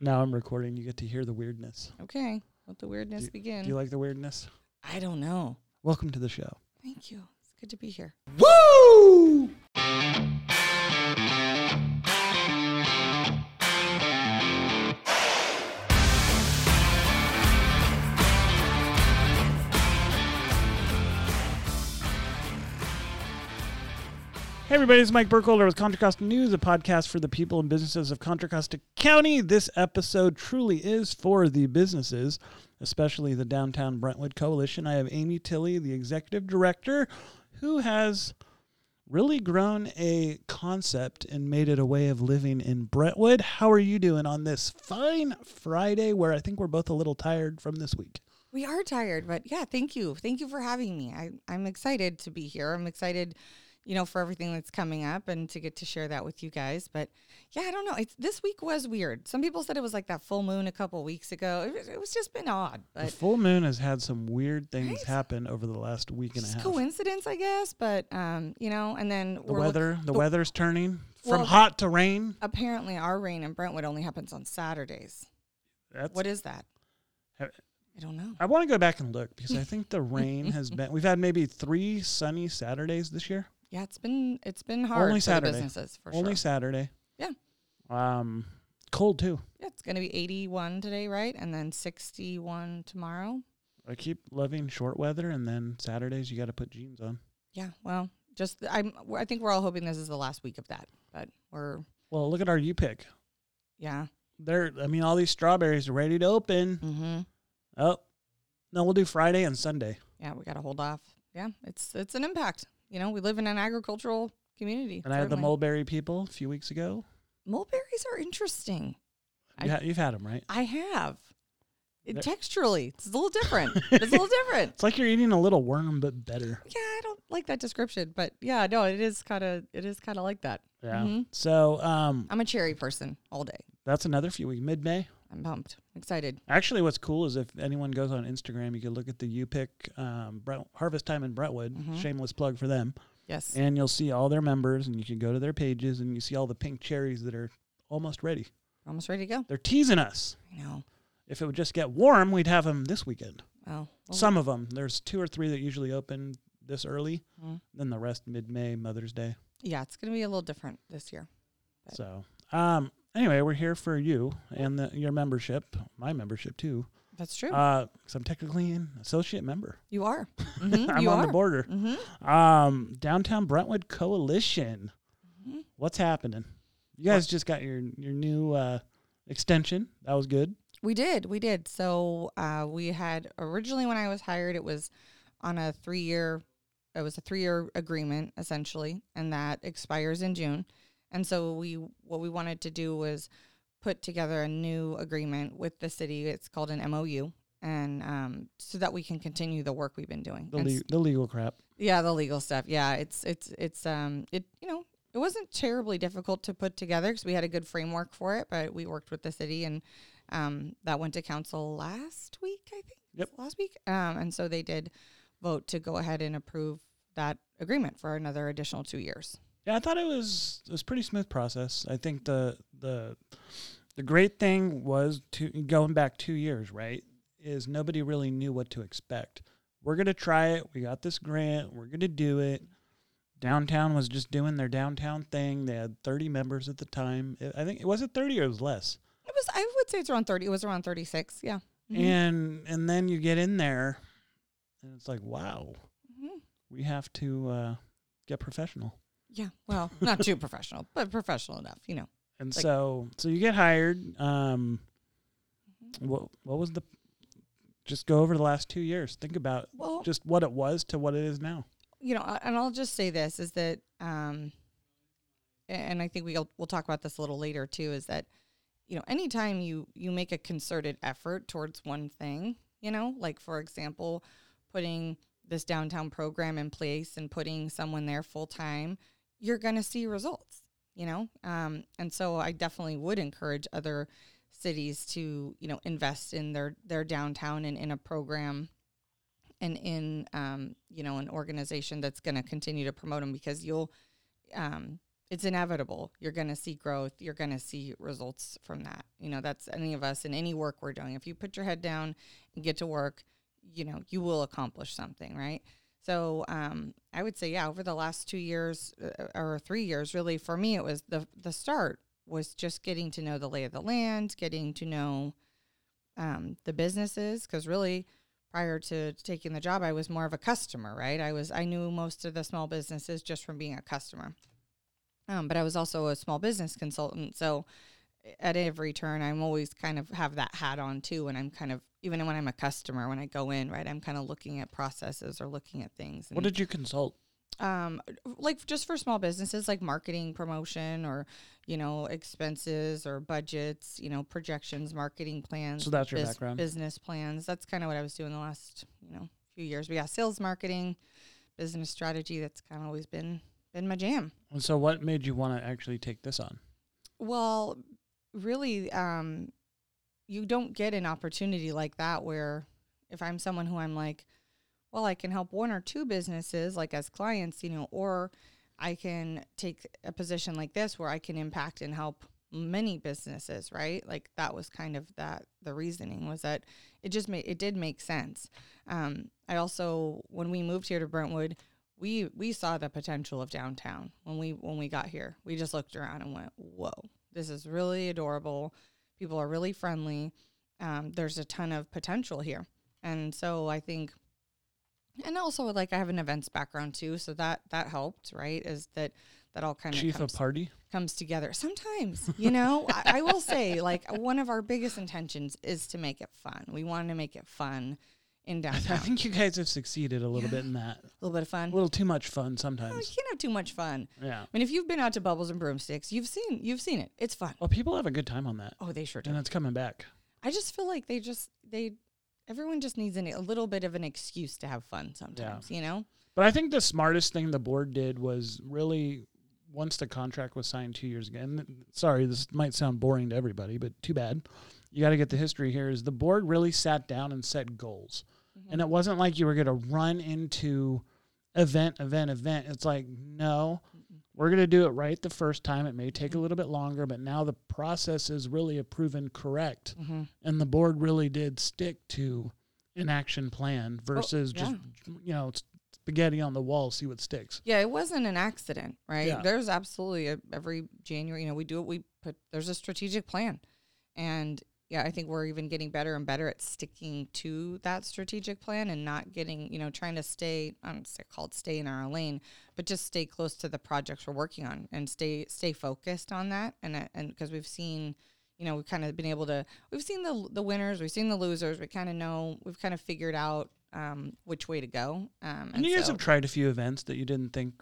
Now I'm recording. You get to hear the weirdness. Okay, let the weirdness Do- begin. Do you like the weirdness? I don't know. Welcome to the show. Thank you. It's good to be here. Woo! Everybody, it's Mike Burkholder with Contra Costa News, a podcast for the people and businesses of Contra Costa County. This episode truly is for the businesses, especially the Downtown Brentwood Coalition. I have Amy Tilley, the executive director, who has really grown a concept and made it a way of living in Brentwood. How are you doing on this fine Friday where I think we're both a little tired from this week? We are tired, but yeah, thank you. Thank you for having me. I, I'm excited to be here. I'm excited, you know, for everything that's coming up and to get to share that with you guys. But yeah, I don't know. It's this week was weird. Some people said it was like that full moon a couple weeks ago. It, was- it was just been odd, the full moon has had some weird things Right? happen over the last week and a half. coincidence, I guess. But um, you know, and then The we're look- weather, the the- weather's turning from Well- hot to rain. apparently our rain in Brentwood only happens on Saturdays. That's, What is that? Ha- I don't know. I want to go back and look because I think the rain has been. We've had maybe three sunny Saturdays this year. Yeah, it's been it's been hard Only for Saturday. the businesses for Only sure. Saturday. Yeah. Um, cold too. Yeah, it's going to be 81 today, right? And then 61 tomorrow. I keep loving short weather, and then Saturdays you got to put jeans on. Yeah, well, just I'm I think we're all hoping this is the last week of that, but we're Well, look at our U pick. yeah. There, I mean, all these strawberries are ready to open. Mm-hmm. Oh, no, we'll do Friday and Sunday. Yeah, we got to hold off. Yeah, it's it's an impact. You know, we live in an agricultural community. And I had the mulberry people a few weeks ago. mulberries are interesting. You ha- you've had them, right? I have. It, texturally, it's a little different. it's a little different. It's like you're eating a little worm, but better. Yeah, I don't like that description, but yeah, no, it is kind of it is kind of like that. Yeah. Mhm. So, um, I'm a cherry person all day. that's another few weeks. Mid May. I'm pumped, excited. Actually, what's cool is if anyone goes on Instagram, you can look at the UPick um, Brent, Harvest Time in Brentwood. Mhm. Shameless plug for them. Yes. And you'll see all their members, and you can go to their pages, and you see all the pink cherries that are almost ready. Almost ready to go. They're teasing us. I know. If it would just get warm, we'd have them this weekend. Oh, well, Some of them. There's two or three that usually open this early. mm. Then the rest mid May, Mother's Day. yeah, it's gonna be a little different this year. But- So, um, anyway, we're here for you and the, your membership, my membership too. That's true. Uh, because I'm technically an associate member. you are. Mhm, I'm you on are. the border. Mm-hmm. Um, Downtown Brentwood Coalition. Mhm. What's happening? You guys just got your your new uh, extension. That was good. We did. We did. So uh, we had originally when I was hired, it was on a three year. It was a three year agreement essentially, and that expires in June. And so we what we wanted to do was put together a new agreement with the city. It's called an MOU, and um, so that we can continue the work we've been doing. The le- the legal crap. Yeah, the legal stuff. Yeah, it's it's it's um it you know it wasn't terribly difficult to put together because we had a good framework for it, but we worked with the city and um that went to council last week, I think. Yep. Last week. Um and so they did vote to go ahead and approve that agreement for another additional two years. Yeah, I thought it was it was pretty smooth process. I think the the the great thing was to going back two years, right? Is nobody really knew what to expect. We're gonna try it. We got this grant. We're gonna do it. Downtown was just doing their downtown thing. They had 30 members at the time. I I think it was it 30 or it was less. It was I would say it's around thirty. It was around thirty six. Yeah. Mhm. And and then you get in there, and it's like, wow, Mhm. we have to uh, get professional. Yeah. Well, not too professional, but professional enough, you know. And Like- so so you get hired. Um, Mm-hmm. what what was the? Just go over the last two years. Think about Well, just what it was to what it is now. you know, and I'll just say this is that, um, and I think we'll we'll talk about this a little later too. Is that, you know, anytime you you make a concerted effort towards one thing, you know, like for example, putting this downtown program in place and putting someone there full time, you're going to see results. You know, um, and so I definitely would encourage other cities to you know invest in their their downtown and in a program and in um, you know an organization that's going to continue to promote them because you'll um, it's inevitable. You're going to see growth. You're going to see results from that. You know, that's any of us in any work we're doing. If you put your head down and get to work, you know, you will accomplish something, right? So um, I would say, yeah, over the last two years uh, or three years, really, for me, it was the the start was just getting to know the lay of the land, getting to know um, the businesses, because really, prior to taking the job, I was more of a customer, right? I was I knew most of the small businesses just from being a customer. Um, but I was also a small business consultant, so at every turn, I'm always kind of have that hat on too, and I'm kind of even when I'm a customer, when I go in, right, I'm kind of looking at processes or looking at things. What did you consult? um like just for small businesses like marketing promotion or you know expenses or budgets you know projections marketing plans So that's your background? business plans that's kind of what i was doing the last you know few years but yeah sales marketing business strategy that's kind of always been been my jam And so, what made you want to actually take this on? well really um you don't get an opportunity like that where if i'm someone who i'm like well i can help one or two businesses like as clients you know or i can take a position like this where i can impact and help many businesses right? Like that was kind of that the reasoning was that it just made it did make sense. Um, i also when we moved here to brentwood we we saw the potential of downtown when we when we got here. We just looked around and went whoa this is really adorable. People are really friendly. Um, there's a ton of potential here. And so i think and also like i have an events background too so that that helped right is that that all kind of Chief comes, of party? comes together. Sometimes you know? I, I will say like one of our biggest intentions is to make it fun. We want to make it fun in I think you guys have succeeded a little bit in that. a little bit of fun A little too much fun Oh, you can't have too much fun Yeah. I mean, if you've been out to Bubbles and Broomsticks, you've seen you've seen it. It's fun. Well, people have a good time on that, Oh, they sure do. and it's coming back. I just feel like they just they everyone just needs an, a little bit of an excuse to have fun sometimes. You know? But I think the smartest thing the board did was really once the contract was signed two years ago. And sorry, this might sound boring to everybody, but too bad. You got to get the history here. Is the board really sat down and set goals, and it wasn't like you were going to run into event, event, event. It's like no, we're going to do it right the first time. It may take a little bit longer, but now the process is really proven correct, Mm-hmm. and the board really did stick to an action plan versus yeah. just you know it's spaghetti on the wall, see what sticks. Yeah, it wasn't an accident, right? Yeah. There's absolutely a, every January, you know, we do it. We put there's a strategic plan, and yeah, I think we're even getting better and better at sticking to that strategic plan and not getting, you know, trying to stay. I don't say called stay in our lane, but just stay close to the projects we're working on and stay stay focused on that. And uh, and because we've seen, you know, we've kind of been able to. We've seen the the winners, we've seen the losers. We kind of know. We've kind of figured out um, which way to go. Um, And you guys so- have tried a few events that you didn't think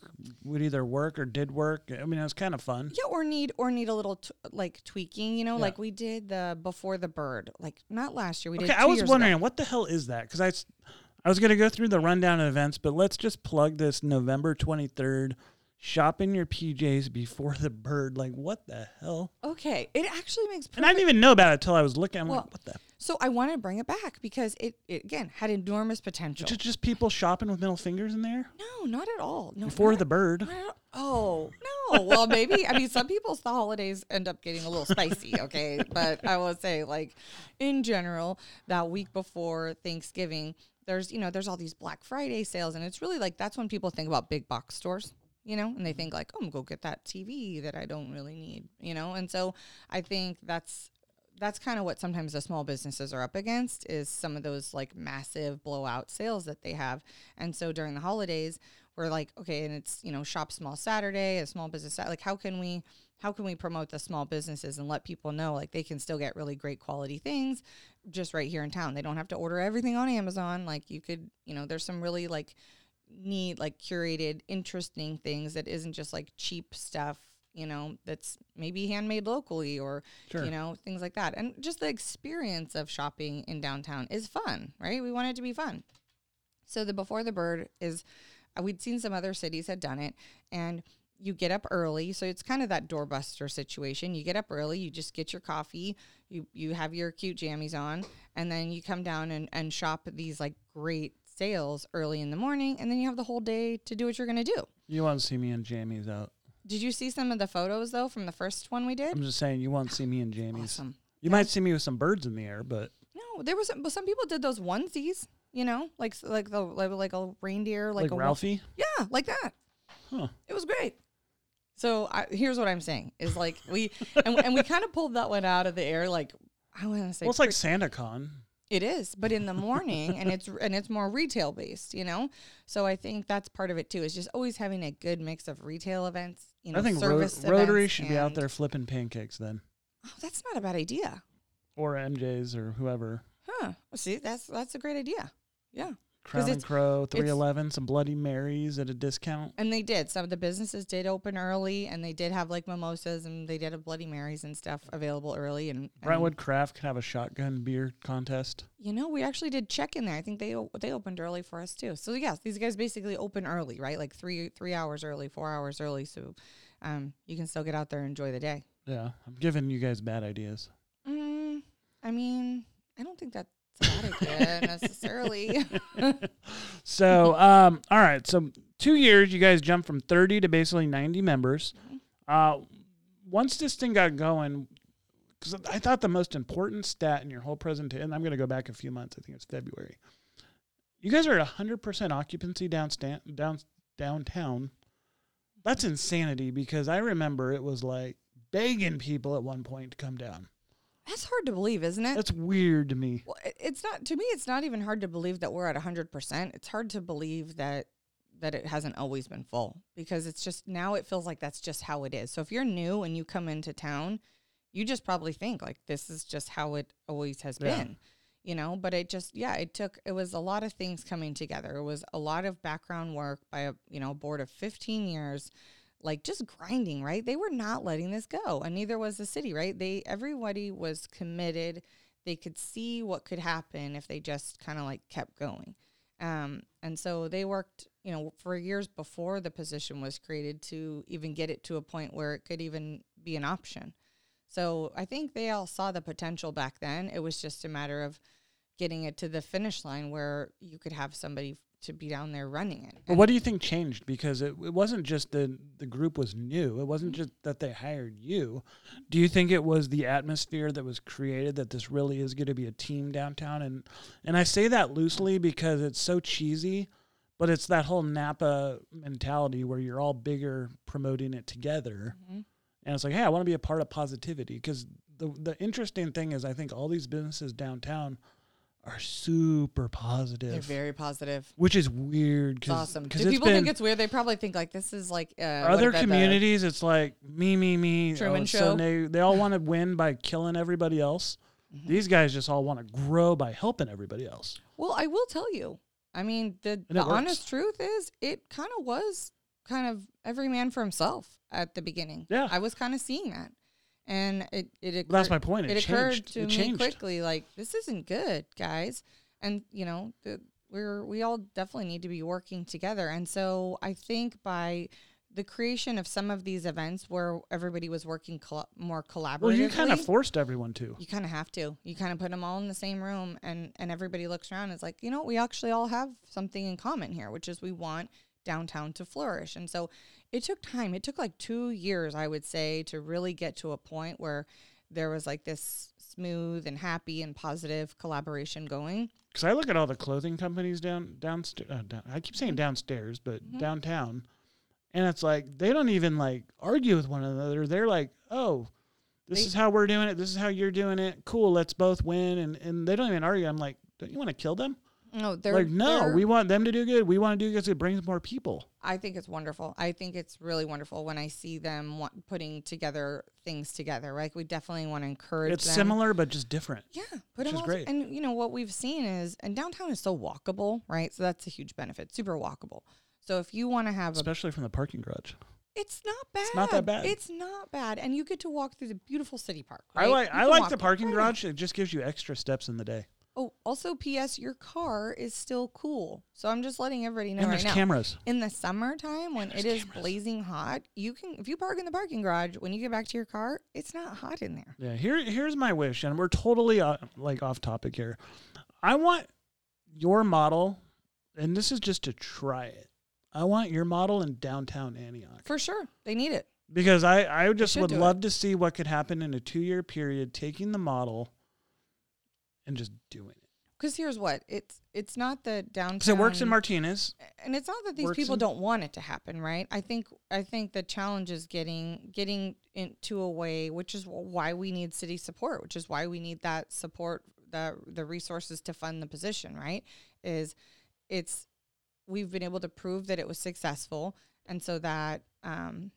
would either work or did work. I mean, it was kind of fun. Yeah, or need or need a little t- like tweaking, you know, Yeah. like we did the before the bird, like not last year. We Okay, did. I was wondering Ago. what the hell is that? Because I, I was going to go through the rundown of events, but let's just plug this November twenty third. Shop in your PJs before the bird. Like what the hell? Okay, it actually makes. And I didn't even know about it until I was looking. I'm Well, like, what the? So I want to bring it back because it, it again had enormous potential. Just, just people shopping with middle fingers in there no, not at all. No, before the bird. Oh no! Well, maybe I mean some people's the holidays end up getting a little spicy. Okay, but I will say like in general that week before Thanksgiving, there's you know there's all these Black Friday sales, and it's really like that's when people think about big box stores. You know, and they mm-hmm. think like, oh, I'm gonna go get that TV that I don't really need. You know, and so I think that's that's kind of what sometimes the small businesses are up against is some of those like massive blowout sales that they have. And so during the holidays, we're like, okay, and it's you know shop small Saturday, a small business like how can we how can we promote the small businesses and let people know like they can still get really great quality things just right here in town. They don't have to order everything on Amazon. Like you could, you know, there's some really like neat, like curated, interesting things that isn't just like cheap stuff, you know, that's maybe handmade locally or Sure. you know, things like that. And just the experience of shopping in downtown is fun, right? We want it to be fun. So the Before the Bird is, uh, we'd seen some other cities had done it, and you get up early. So it's kind of that doorbuster situation. You get up early, you just get your coffee, you you have your cute jammies on, and then you come down and, and shop these like great sales early in the morning, and then you have the whole day to do what you're gonna do. You want to see me in jammies out Did you see some of the photos though from the first one we did? I'm just saying you won't see me in jammies. Awesome. You might see me with some birds in the air, but No, there was some, some people did those onesies. You know, like like the like, like a reindeer, like, like, a wolf. Ralphie. Yeah, like that. Huh. It was great. So I, here's what I'm saying is like we and, and we kind of pulled that one out of the air. Like I want to say, Well, it's like pre- Santa Con. It is, but in the morning, and it's and it's more retail based, you know. So I think that's part of it too. Is just always having a good mix of retail events. You know, I think Ro- Rotary should be out there flipping pancakes then, Oh, that's not a bad idea, or MJ's or whoever. huh? See, that's that's a great idea. Yeah. Crown and Crow, three eleven, some Bloody Marys at a discount. And they did. Some of the businesses did open early, and they did have like mimosas, and they did have Bloody Marys and stuff available early. And, and Brentwood Craft could have a shotgun beer contest. you know, we actually did check in there. I think they o- they opened early for us too. So yes, these guys basically open early, right? Like three three hours early, four hours early, so um, you can still get out there and enjoy the day. Yeah, I'm giving you guys bad ideas. Mm, I mean, I don't think a bad necessarily. So, um, all right. So, two years, you guys jumped from 30 to basically 90 members. Uh, once this thing got going, because I thought the most important stat in your whole presentation, I'm going to go back a few months. I think it's February. You guys are at 100% occupancy downsta- down, downtown. That's insanity because I remember it was like begging people at one point to come down. That's hard to believe, isn't it? That's weird to me. Well, it's not to me. It's not even hard to believe that we're at hundred percent. It's hard to believe that that it hasn't always been full because it's just now it feels like that's just how it is. So if you're new and you come into town, you just probably think like this is just how it always has Yeah. been, you know. But it just yeah, it took it was a lot of things coming together. It was a lot of background work by a you know board of fifteen years like just grinding, right? They were not letting this go, and neither was the city, right? They everybody was committed. They could see what could happen if they just kind of like kept going. Um, and so they worked, you know, for years before the position was created to even get it to a point where it could even be an option. So I think they all saw the potential back then. It was just a matter of getting it to the finish line where you could have somebody to be down there running it. But what do you think changed? Because it, it wasn't just the the group was new. It wasn't just that they hired you. Do you think it was the atmosphere that was created that this really is going to be a team downtown? And and I say that loosely because it's so cheesy, but it's that whole Napa mentality where you're all bigger promoting it together. Mhm. And it's like, hey, I want to be a part of positivity because the the interesting thing is I think all these businesses downtown are super positive. They're very positive. which is weird It's because awesome. because Do people been think it's weird? They probably think like this is like uh, other about the- communities. It's like me, me, me. Truman it's so Show. they they all want to win by killing everybody else. Mhm. These guys just all want to grow by helping everybody else. Well, I will tell you. I mean, the the honest truth is, it kind of was kind of every man for himself at the beginning. Yeah. I was kind of seeing that, and it it occurred, that's my point. It, it occurred to it me changed. quickly. Like this isn't good, guys, and you know the, we're we all definitely need to be working together. And so I think by the creation of some of these events where everybody was working coll- more collaboratively. Well, you kind of forced everyone to. You kind of have to. You kind of put them all in the same room, and and everybody looks around. And is like, you know, we actually all have something in common here, which is we want downtown to flourish. And so, it took time. It took like two years, I would say, to really get to a point where there was like this smooth and happy and positive collaboration going. Because I look at all the clothing companies down downstairs. Uh, down, I keep Mm-hmm. saying downstairs, but downtown, and it's like they don't even like argue with one another. They're like, oh. This They- is how we're doing it. This is how you're doing it. Cool. Let's both win. And and they don't even argue. I'm like, don't you want to kill them? No, they're like, no, they're- we want them to do good. We want to do good because it brings more people. I think it's wonderful. I think it's really wonderful when I see them want, putting together things together. Right, we definitely want to encourage. It's them. similar, but just different. Yeah, Which put them is all great. And you know what we've seen is, and downtown is so walkable, right? So that's a huge benefit. Super walkable. So if you want to have a, Especially from the parking garage. it's not bad. not that bad. It's not bad, and you get to walk through the beautiful city park. I like You I like the parking garage. It just gives you extra steps in the day. Oh, also, P.S. Your car is still cool. So I'm just letting everybody know and right there's now. cameras. in the summertime when it is cameras. blazing hot, you can if you park in the parking garage when you get back to your car, it's not hot in there. Yeah, here here's my wish, and we're totally uh, like off topic here. I want your model, and this is just to try it. I want your model in downtown Antioch. For sure, they need it. because I I just would do it. love to see what could happen in a two year period, taking the model and just doing it. Because here's what it's it's not the downtown. Because it works in Martinez. and it's not that these people in- don't want it to happen, right? I think I think the challenge is getting getting into a way, which is why we need city support, which is why we need that support, the the resources to fund the position, right? Is it's we've been able to prove that it was successful, and so that um,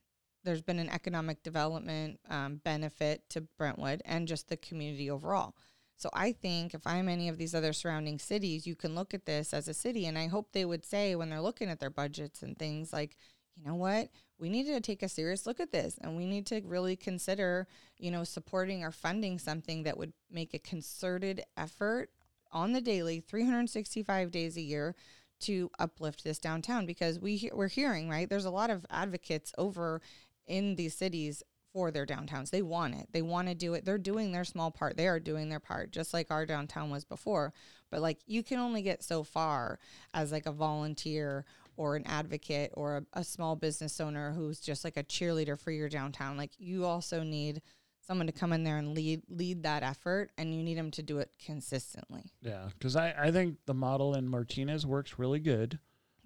there's been an economic development um, benefit to Brentwood and just the community overall. So I think if I'm any of these other surrounding cities, you can look at this as a city, and I hope they would say when they're looking at their budgets and things like, you know what, we need to take a serious look at this, and we need to really consider, you know, supporting or funding something that would make a concerted effort on the daily, 365 days a year, to uplift this downtown because we we're hearing right. There's a lot of advocates over in these cities for their downtowns. They want it. They want to do it. They're doing their small part. They are doing their part, just like our downtown was before. But like you can only get so far as like a volunteer or an advocate or a, a small business owner who's just like a cheerleader for your downtown. Like you also need someone to come in there and lead lead that effort and you need them to do it consistently. Yeah, because I, I think the model in Martinez works really good.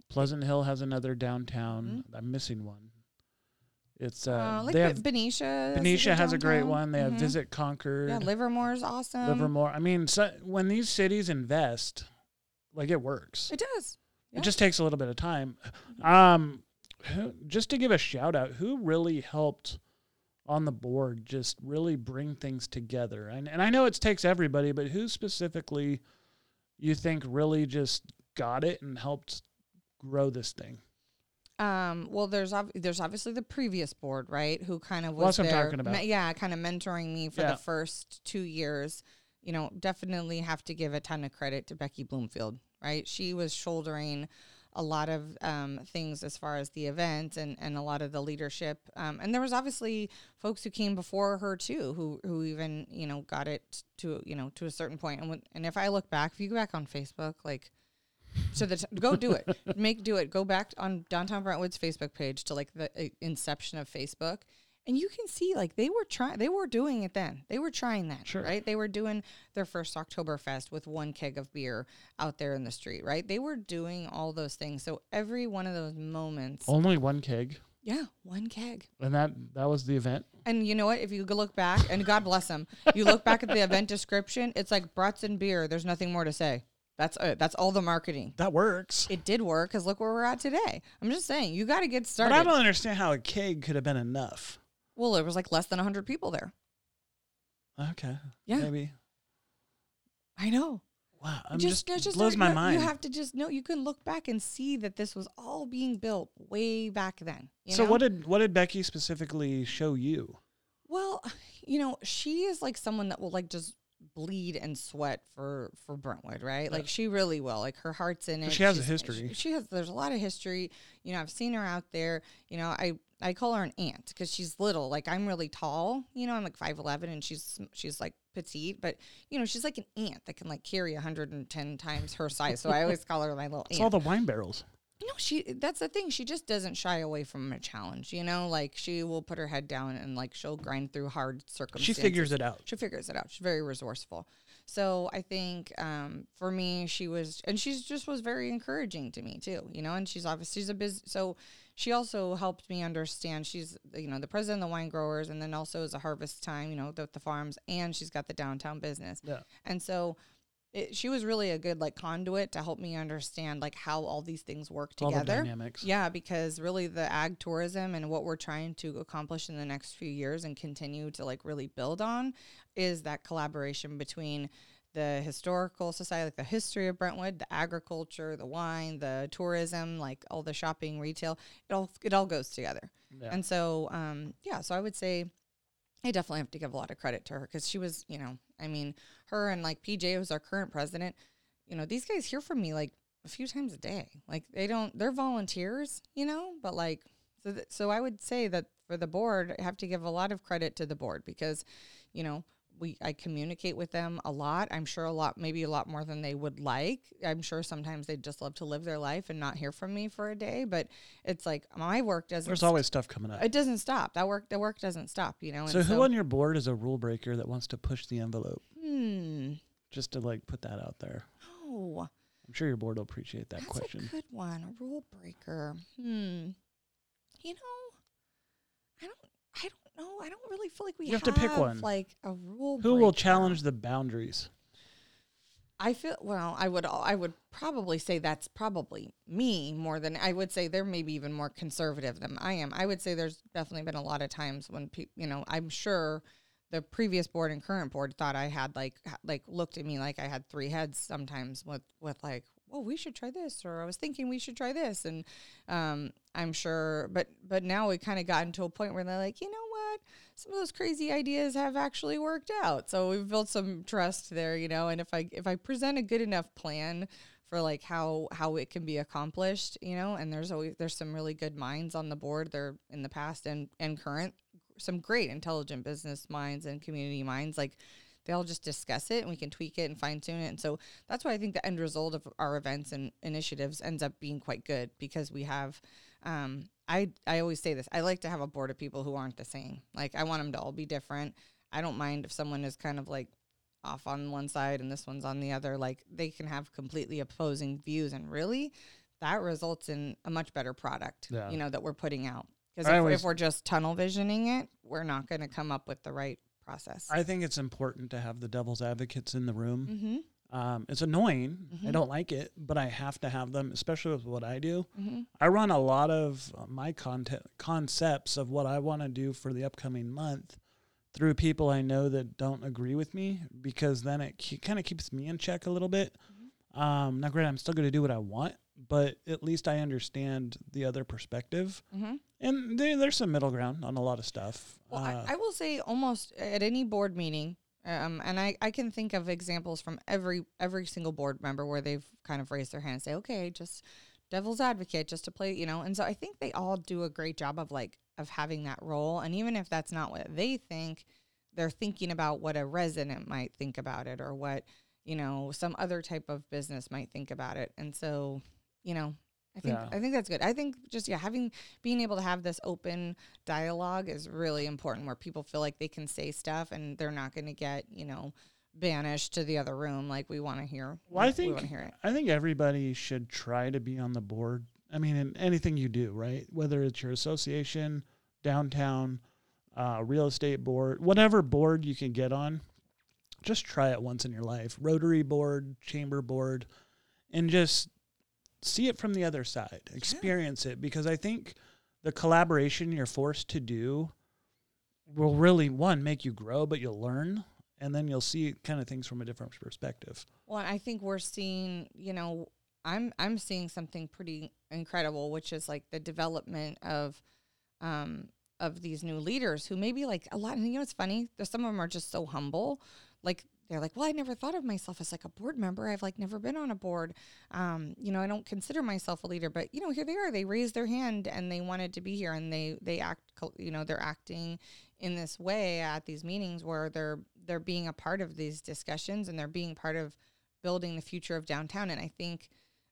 Pleasant Hill has another downtown. Mm-hmm. I'm missing one. It's uh, Uh, like they have Benicia. Benicia has a great one. They have Mhm. Visit Concord, Yeah, Livermore's awesome. Livermore. I mean, so, when these cities invest, like it works. It does. Yeah. It just takes a little bit of time. Um, who, just to give a shout out, who really helped on the board just really bring things together? And and I know it takes everybody, but who specifically you think really just got it and helped grow this thing? Um, well, there's ob- there's obviously the previous board, right? Who kind of was that's what I'm there, talking about. me- yeah, kind of mentoring me for Yeah. the first two years. You know, definitely have to give a ton of credit to Becky Bloomfield, right? She was shouldering a lot of um, things as far as the event and, and a lot of the leadership. Um, and there was obviously folks who came before her too, who who even you know got it to you know to a certain point. And when, and if I look back, if you go back on Facebook, like so the t- go do it, make do it. Go back on downtown Brentwood's Facebook page to like the uh, inception of Facebook. And you can see like they were trying, they were doing it then. They were trying that, Sure. right? They were doing their first Oktoberfest with one keg of beer out there in the street, right? They were doing all those things. So every one of those moments, Only one keg, yeah, one keg. and that that was the event. And you know what? If you look back, and God bless them, you look back at the event description, it's like brats and beer. There's nothing more to say. That's it. That's all the marketing. That works. It did work because look where we're at today. I'm just saying, you got to get started. But. I don't understand how a keg could have been enough. well, it was like less than 100 people there. Okay. Yeah. Maybe. I know. Wow. I'm just, just, just blows you my have- mind. You have to just know. You can look back and see that this was all being built way back then. you so know? what did what did Becky specifically show you? Well, you know, she is like someone that will like just bleed and sweat for for Brentwood, right? Like she really will. Like her heart's in it. She has a history. She, she has. There's a lot of history. You know, I've seen her out there. You know, I I call her an ant because she's little. Like I'm really tall. You know, I'm like five eleven, and she's she's like petite. But you know, she's like an ant that can like carry 110 times her size. So I always call her my little It's ant. all the wine barrels. No, she that's the thing. She just doesn't shy away from a challenge, you know? Like she will put her head down and like she'll grind through hard circumstances. She figures it out. She figures it out. She's very resourceful. So I think um, for me, she was, and she's just was very encouraging to me too, you know. And she's obviously she's a biz. So she also helped me understand. She's you know the president of the wine growers, and then also is a harvest time, you know, the, the farms, and she's got the downtown business. Yeah. And so it, she was really a good like conduit to help me understand like how all these things work together. dynamics. Yeah, because really the ag tourism and what we're trying to accomplish in the next few years and continue to like really build on is that collaboration between the historical society, like the history of Brentwood, the agriculture, the wine, the tourism, like all the shopping, retail. It all it all goes together. Yeah. And so, um, yeah, so I would say I definitely have to give a lot of credit to her because she was, you know, I mean, her and like PJ, who's our current president, you know, these guys hear from me like a few times a day. Like they don't, they're volunteers, you know, but like, so, th- so I would say that for the board, I have to give a lot of credit to the board because, you know, we I communicate with them a lot. I'm sure a lot, maybe a lot more than they would like. I'm sure sometimes they'd just love to live their life and not hear from me for a day. But it's like my work doesn't. There's st- always stuff coming up. it doesn't stop. That work, the work doesn't stop. You know. So and who on your board is a rule breaker that wants to push the envelope? Hmm. Just to like put that out there. Oh, I'm sure your board will appreciate that that's question. a good one. A rule breaker. Hmm. You know, I don't. Know. I don't really feel like we You have to pick one. Like a rule. Who will breaker. challenge the boundaries? I feel well. I would I would probably say that's probably me more than I would say they're maybe even more conservative than I am. I would say there's definitely been a lot of times when people, you know, I'm sure the previous board and current board thought I had like like looked at me like I had three heads sometimes with with like, well, we should try this, or I was thinking we should try this, and um, I'm sure, but but now we kind of gotten to a point where they're like, you know what, some of those crazy ideas have actually worked out. So we've built some trust there, you know. And if I if I present a good enough plan for like how how it can be accomplished, you know, and there's always there's some really good minds on the board. They're in the past and and current, some great intelligent business minds and community minds. Like they all just discuss it and we can tweak it and fine tune it. And so that's why I think the end result of our events and initiatives ends up being quite good because we have um, I I always say this. I like to have a board of people who aren't the same. Like I want them to all be different. I don't mind if someone is kind of like off on one side and this one's on the other. Like they can have completely opposing views, and really, that results in a much better product. Yeah. You know that we're putting out. Because if, if we're just tunnel visioning it, we're not going to come up with the right process. I think it's important to have the devil's advocates in the room. mm-hmm. Um, it's annoying. I Mhm. don't like it, but I have to have them, especially with what I do. Mm-hmm. I run a lot of uh, my content concepts of what I want to do for the upcoming month through people I know that don't agree with me because then it ke- kind of keeps me in check a little bit. Um, now, granted, I'm still going to do what I want, but at least I understand the other perspective. And there, there's some middle ground on a lot of stuff. Well, Uh, I, I will say almost at any board meeting, um, and I, I can think of examples from every every single board member where they've kind of raised their hand and say, okay, just devil's advocate, just to play, you know. And so I think they all do a great job of like of having that role. And even if that's not what they think, they're thinking about what a resident might think about it or what you know some other type of business might think about it. And so you know. I think Yeah. I think that's good. I think just yeah, having being able to have this open dialogue is really important where people feel like they can say stuff and they're not going to get, you know, banished to the other room like we want to hear. Well, I we think to hear it. I think everybody should try to be on the board. I mean, in anything you do, right? Whether it's your association, downtown, uh, real estate board, whatever board you can get on, just try it once in your life. Rotary board, chamber board, and just see it from the other side. Experience it because I think the collaboration you're forced to do will really one make you grow, but you'll learn, and then you'll see kind of things from a different perspective. Well, I think we're seeing, you know, I'm I'm seeing something pretty incredible, which is like the development of um of these new leaders who maybe like a lot and you know it's funny, there's some of them are just so humble. Like they're like, Well, I never thought of myself as like a board member. I've like never been on a board. Um, you know, I don't consider myself a leader, but you know, here they are. They raised their hand and they wanted to be here and they they act you know, they're acting in this way at these meetings where they're they're being a part of these discussions and they're being part of building the future of downtown. And I think,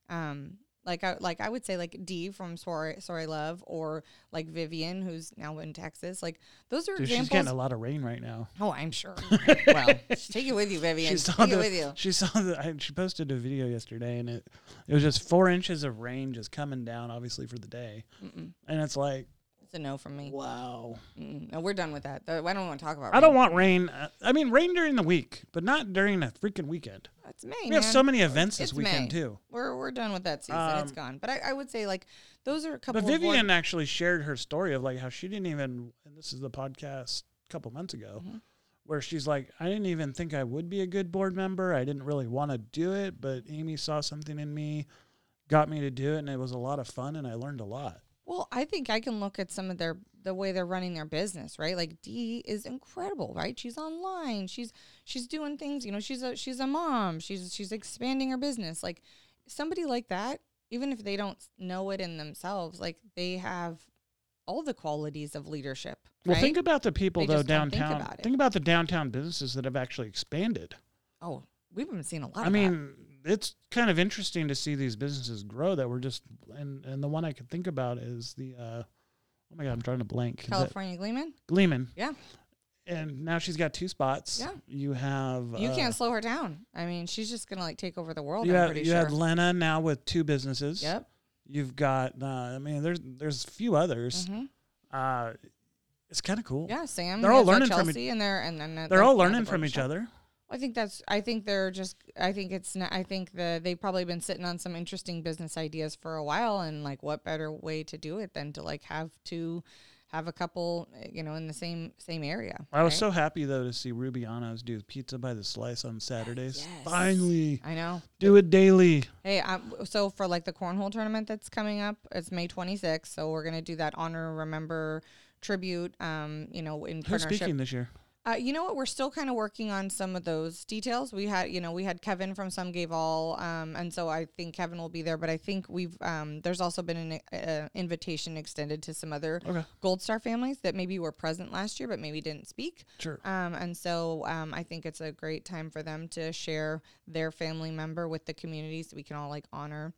um, like I like I would say like Dee from Sorry Sorry Love or like Vivian who's now in Texas. Like those are Dude, she's examples. getting a lot of rain right now. oh, I'm sure. well, take it with you, Vivian. She saw Take it with you. She saw the. I, she posted a video yesterday, and it it was just four inches of rain just coming down, obviously for the day, Mm-mm. and it's like, It's a no from me. wow. Mm-mm. No, we're done with that. Th- I don't want to talk about. I don't want rain. uh, I mean, rain during the week, but not during a freaking weekend. It's May. We have so many events this It's weekend May. too. We're we're done with that season. It's gone. But I, I would say like those are a couple. But of board- Vivian actually shared her story of like how she didn't even. And this is the podcast a couple months ago. Mhm. Where she's like, I didn't even think I would be a good board member. I didn't really want to do it, but Amy saw something in me, got me to do it, and it was a lot of fun, and I learned a lot. Well, I think I can look at some of their the way they're running their business, right? Like Dee is incredible, right? She's online. She's she's doing things, you know, she's a she's a mom. She's she's expanding her business. Like somebody like that, even if they don't know it in themselves, like they have all the qualities of leadership. Well, right? think about the people They though don't think downtown. about think about the downtown businesses that have actually expanded. oh, we've been seeing a lot. I of that. It's kind of interesting to see these businesses grow that were just and and the one I could think about is the uh oh my god, I'm trying to blank. California Gleeman. Gleeman. Yeah. And now she's got two spots. Yeah. You have You uh, can't slow her down. I mean, she's just gonna like take over the world. you I'm have, pretty you sure. have Lena now with two businesses. yep. You've got uh, I mean there's there's a few others. hmm Uh it's kind of cool. Yeah, Sam. They're all learning from Chelsea, and they're and then They're all learning from each other. I think that's. I think they're just. I think it's. Not, I think the they've probably been sitting on some interesting business ideas for a while, and like, what better way to do it than to like have to have a couple, uh, you know, in the same same area. I was so happy though to see Rubianos do pizza by the slice on Saturdays. Yes. Finally, I know. do it daily. Hey, um, so for like the cornhole tournament that's coming up, it's May 26th. So we're gonna do that honor, remember, tribute. Um, you know, in Who's partnership. speaking this year? Uh, you know what? We're still kind of working on some of those details. We had, you know, we had Kevin from Some Gave All, um, and so I think Kevin will be there. But I think we've um, there's also been an uh, invitation extended to some other Okay, Gold Star families that maybe were present last year but maybe didn't speak. sure. Um, and so um, I think it's a great time for them to share their family member with the community, so we can all like honor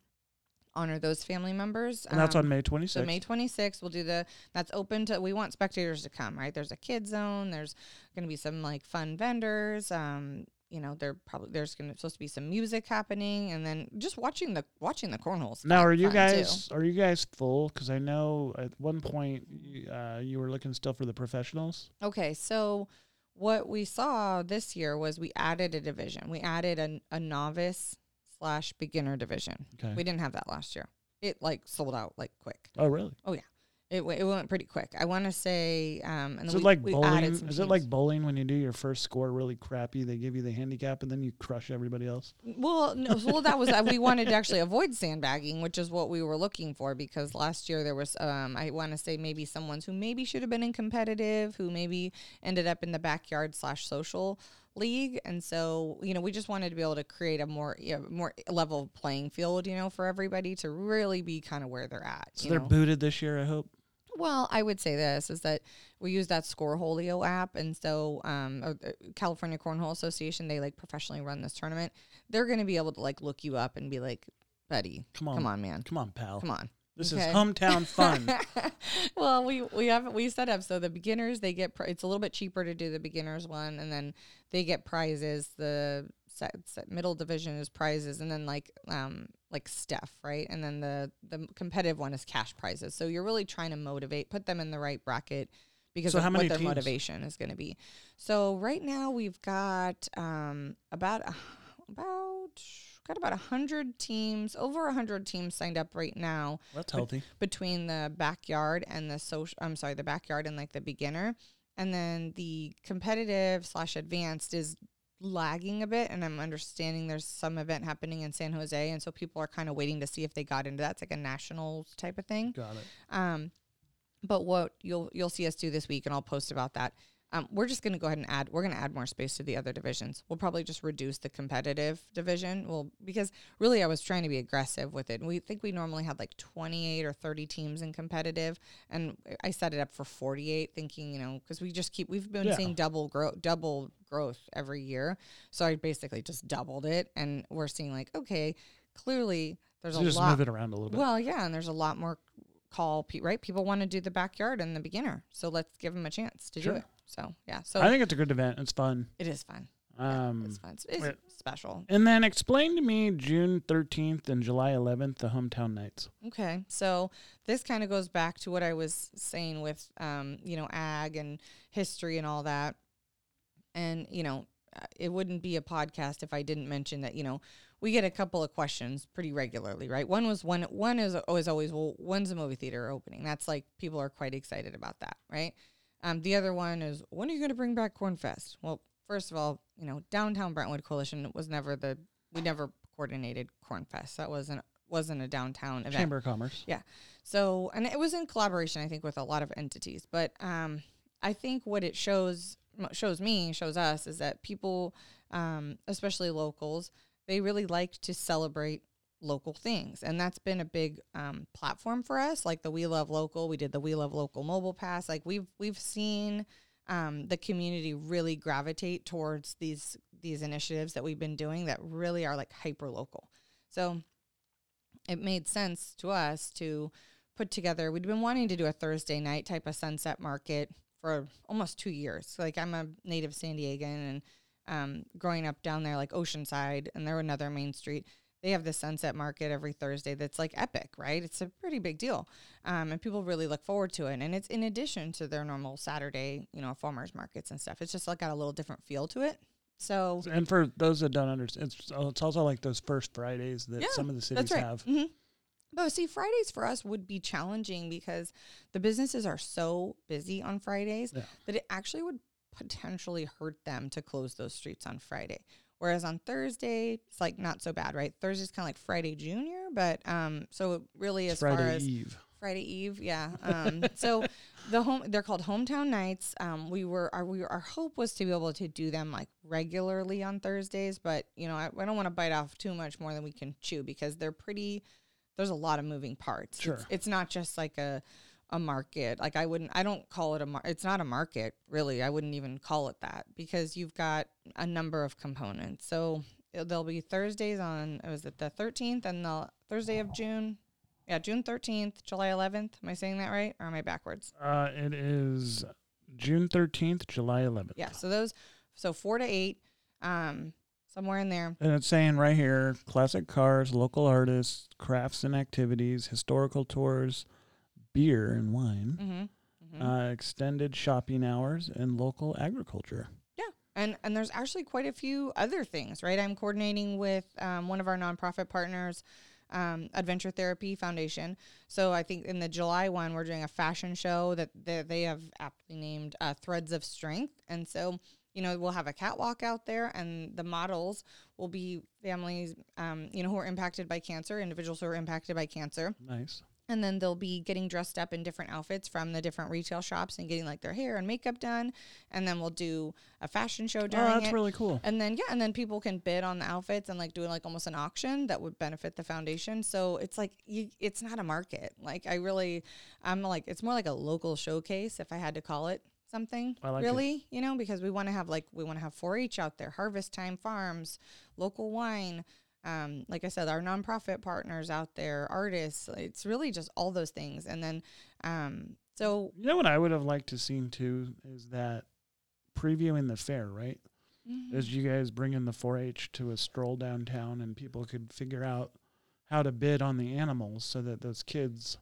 honor those family members. And that's Um, on May 26th. so May 26th, we'll do the. That's open to. We want spectators to come, right? There's a kid zone. There's going to be some like fun vendors. Um, you know, there probably there's going to supposed to be some music happening, and then just watching the watching the cornholes. now, are you fun, too. guys are you guys full? Because I know at one point you, uh, you were looking still for the professionals. Okay, so what we saw this year was we added a division. We added a, a novice slash beginner division. Okay. We didn't have that last year. It like sold out like quick. oh, really? Oh yeah. It, w- it went pretty quick. I want to say, um, and Is it we, like we bowling? Is some it like bowling when you do your first score really crappy? They give you the handicap and then you crush everybody else. Well, no, well, that was uh, we wanted to actually avoid sandbagging, which is what we were looking for because last year there was, um, I want to say maybe someone's who maybe should have been in competitive, who maybe ended up in the backyard slash social league, and so you know we just wanted to be able to create a more you know, more level playing field, you know, for everybody to really be kind of where they're at. So they're know? booted this year. I hope. Well, I would say this is that we use that Scoreholio app, and so um, uh, California Cornhole Association they like professionally run this tournament. They're going to be able to like look you up and be like, "Buddy, Come on, come on, man, come on, pal. come on." This Okay. is hometown fun. well, we we have we set up so the beginners they get pri- it's a little bit cheaper to do the beginners one, and then they get prizes. The set, set middle division is prizes, and then like um like Steph, right? And then the the competitive one is cash prizes. So you're really trying to motivate, put them in the right bracket because So of what their teams? motivation is going to be. So right now we've got um about about got about a hundred teams, over a hundred teams signed up right now That's healthy. between the backyard and the social I'm sorry, the backyard and like the beginner. And then the competitive slash advanced is lagging a bit and I'm understanding there's some event happening in San Jose and so people are kind of waiting to see if they got into that. It's like a national type of thing. Got it. Um, but what you'll you'll see us do this week, and I'll post about that. Um, we're just going to go ahead and add. We're going to add more space to the other divisions. We'll probably just reduce the competitive division. Well, because really, I was trying to be aggressive with it. And we think we normally had like 28 or 30 teams in competitive, and I set it up for 48, thinking you know because we just keep we've been Yeah. seeing double growth, double growth every year. So I basically just doubled it, and we're seeing like okay, clearly there's So a just lot. move it around a little bit. Well, yeah, and there's a lot more call, right? People want to do the backyard and the beginner, so let's give them a chance to Sure. do it. So yeah, so I think it's a good event. It's fun. it is fun. Um, it's fun. It's, it's wait. special. and then explain to me June 13th and July 11th, the hometown nights. Okay, so this kind of goes back to what I was saying with, um, you know, ag and history and all that. And you know, uh, it wouldn't be a podcast if I didn't mention that. You know, we get a couple of questions pretty regularly, right? One was one. One is always always well, when's the movie theater opening? That's like people are quite excited about that, right? Um, the other one is when are you going to bring back Corn Fest? Well, first of all, you know, Downtown Brentwood Coalition was never the we never coordinated Corn Fest. That wasn't wasn't a downtown event. Chamber of Commerce. Yeah. So, and it was in collaboration, I think, with a lot of entities. But um, I think what it shows shows me, shows us, is that people, um, especially locals, they really like to celebrate local things. And that's been a big um, platform for us. Like the We Love Local, we did the We Love Local mobile pass. Like we've we've seen um, the community really gravitate towards these these initiatives that we've been doing that really are like hyper local. So it made sense to us to put together. We'd been wanting to do a Thursday night type of sunset market for almost two years. Like I'm a native San Diegan and um, growing up down there, like Oceanside, and there another Main Street. They have the sunset market every Thursday. That's like epic, right? It's a pretty big deal, um, and people really look forward to it. And it's in addition to their normal Saturday, you know, farmers markets and stuff. It's just like got a little different feel to it. So And for those that don't understand, it's, it's also like those first Fridays that Yeah, some of the cities right. have. hmm But see, Fridays for us would be challenging because the businesses are so busy on Fridays Yeah. that it actually would potentially hurt them to close those streets on Friday. Whereas on Thursday, it's like not so bad, right? Thursday's kind of like Friday Junior, but um, so it really as far Friday as Eve. Friday Eve, yeah. Um, so the home they're called hometown nights. Um, we were our we our hope was to be able to do them like regularly on Thursdays, but you know I, I don't want to bite off too much more than we can chew because they're pretty. There's a lot of moving parts. Sure. It's, it's not just like a a market. Like I wouldn't. I don't call it a. Mar- it's not a market really. I wouldn't even call it that because you've got a number of components. So it- there'll be Thursdays on. Was it the 13th and the Thursday of June? Yeah, June 13th, July 11th. Am I saying that right? Or am I backwards? Uh, it is June 13th, July 11th. Yeah. So those, so four to eight, um, somewhere in there. And it's saying right here classic cars, local artists, crafts and activities, historical tours, beer and wine, Mm-hmm. uh, extended shopping hours, and local agriculture. Yeah, and and there's actually quite a few other things, right? I'm coordinating with um, one of our nonprofit partners, um, Adventure Therapy Foundation. So I think in the July one, we're doing a fashion show that they, they have aptly named uh, Threads of Strength, and so you know we'll have a catwalk out there, and the models will be families, um, you know, who are impacted by cancer, individuals who are impacted by cancer Nice. And then they'll be getting dressed up in different outfits from the different retail shops and getting like their hair and makeup done. And then we'll do a fashion show during Oh, during that's it. really cool. and then yeah and then people can bid on the outfits and like doing like almost an auction that would benefit the foundation. So it's like you, it's not a market. Like i really i'm like it's more like a local showcase if i had to call it something. I like it. really? You know because we want to have like we want to have 4-h out there harvest time farms local wine um, like I said, our nonprofit partners out there, artists. It's really just all those things. And then, um, so You know what I would have liked to seen too is that previewing the fair, right? mhm. Is you guys bringing the 4-H to a stroll downtown and people could figure out how to bid on the animals so that those kids.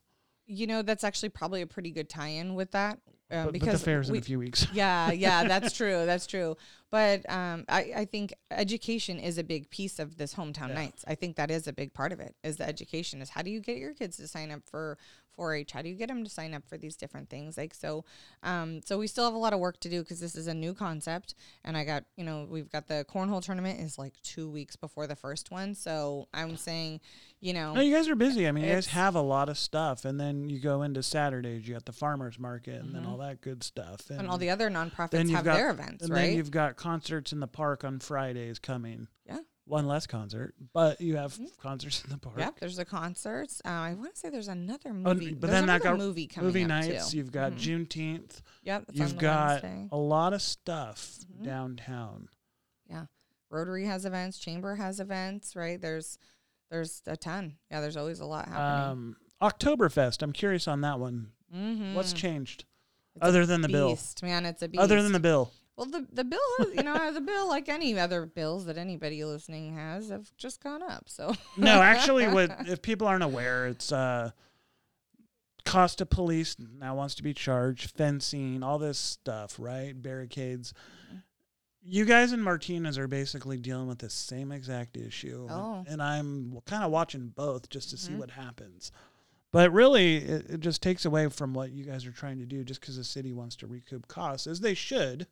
you know, that's actually probably a pretty good tie-in with that um, but, but because the fair's we, in a few weeks. yeah, yeah, that's true. That's true. But um, I, I think education is a big piece of this hometown Yeah. nights. I think that is a big part of it. Is the education is how do you get your kids to sign up for 4-H? How do you get them to sign up for these different things? Like so, um, so we still have a lot of work to do because this is a new concept. And I got you know we've got the cornhole tournament is like two weeks before the first one. So I'm saying, you know, No, you guys are busy. I mean, you guys have a lot of stuff, and then you go into Saturdays. You got the farmers market, and then Mhm. all that good stuff, and all the other nonprofits then have got- their events, and right? then you've got concerts in the park on Fridays coming. Yeah. One less concert, but you have Mhm. concerts in the park. Yep, there's the concerts. Uh, I want to say there's another Oh, movie. but there's then that got movie coming Movie nights. Too. You've got Mhm. Juneteenth. Yep, that's You've got Wednesday. a lot of stuff Mhm. downtown. Yeah, Rotary has events. Chamber has events. Right there's there's a ton. Yeah, there's always a lot happening. Um, Oktoberfest. I'm curious on that one. mm-hmm. What's changed It's other than the bill? man? It's a beast. Other than the bill. Well, the the bill, you know, the bill, like any other bills that anybody listening has, have just gone up. So No, actually, what if people aren't aware, it's uh, cost of police now wants to be charged, fencing, all this stuff, right? Barricades. You guys and Martinez are basically dealing with the same exact issue, Oh. and I'm kind of watching both just to see Mhm. what happens. But really, it, it just takes away from what you guys are trying to do, just because the city wants to recoup costs, as they should.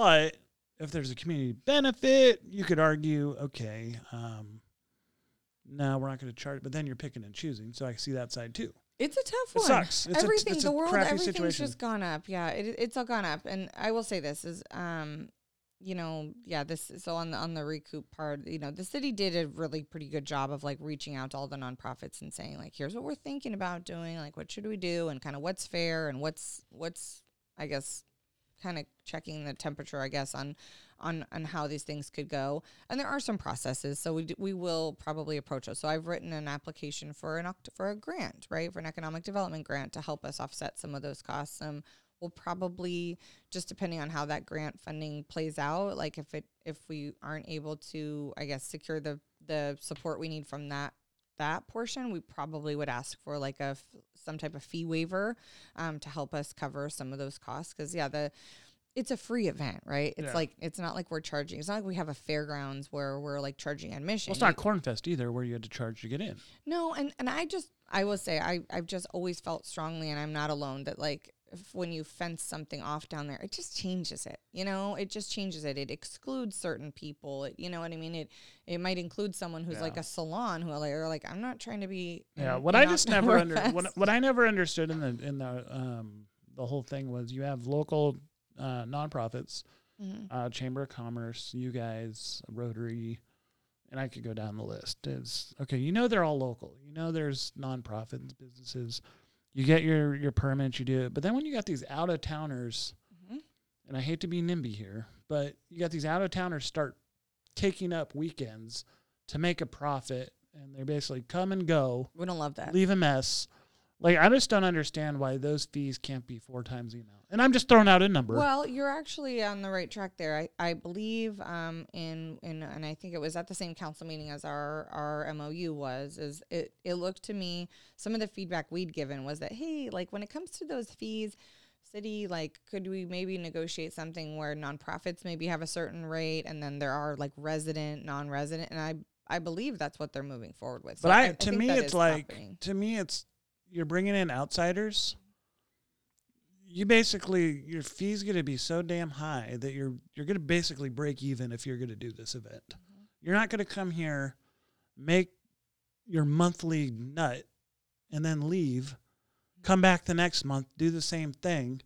But if there's a community benefit, you could argue, okay, um, no, we're not going to charge. But then you're picking and choosing, so I see that side too. It's a tough It one. sucks. It's a- everything, it's a the world, everything's situation. just gone up. Yeah, it, it's all gone up. And I will say this is, um, you know, yeah, this so on the on the recoup part, you know, the city did a really pretty good job of like reaching out to all the nonprofits and saying like, here's what we're thinking about doing, like what should we do, and kind of what's fair and what's what's I guess kind of checking the temperature, I guess, on on on how these things could go. And there are some processes, so we d- we will probably approach those. So I've written an application for an oct- for a grant, right, for an economic development grant to help us offset some of those costs. Um, we'll probably just depending on how that grant funding plays out, like if it if we aren't able to, I guess, secure the the support we need from that that portion, we probably would ask for like a f- some type of fee waiver um, to help us cover some of those costs. Because yeah, the it's a free event, right? It's Yeah. like it's not like we're charging. It's not like we have a fairgrounds where we're like charging admission. Well, it's not Cornfest either, where you had to charge to get in. no, and and I just I will say I I've just always felt strongly, and I'm not alone that like when you fence something off down there, it just changes it. You know, it just changes it. It excludes certain people. It, you know what I mean? It it might include someone who's like a salon who are like, I'm not trying to be. Yeah, what I just never under what, what I never understood in the in the um the whole thing was you have local uh, nonprofits, Mhm. uh, Chamber of Commerce, you guys, Rotary, and I could go down the list. Is okay, you know they're all local. You know there's nonprofits, businesses. You get your your permits, you do it. But then when you got these out of towners, Mhm. and I hate to be NIMBY here, but you got these out of towners start taking up weekends to make a profit, and they basically come and go We don't love that. leave a mess. Like I just don't understand why those fees can't be four times the amount. And I'm just throwing out a number. Well, you're actually on the right track there. I, I believe um in in and I think it was at the same council meeting as our our MOU was is it it looked to me some of the feedback we'd given was that hey, like when it comes to those fees city like could we maybe negotiate something where nonprofits maybe have a certain rate and then there are like resident non-resident and I I believe that's what they're moving forward with. but So I, to think me it's like happening. to me it's you're bringing in outsiders. You basically your fees going to be so damn high that you're you're going to basically break even if you're going to do this event. Mm-hmm. You're not going to come here make your monthly nut and then leave, come back the next month, do the same thing,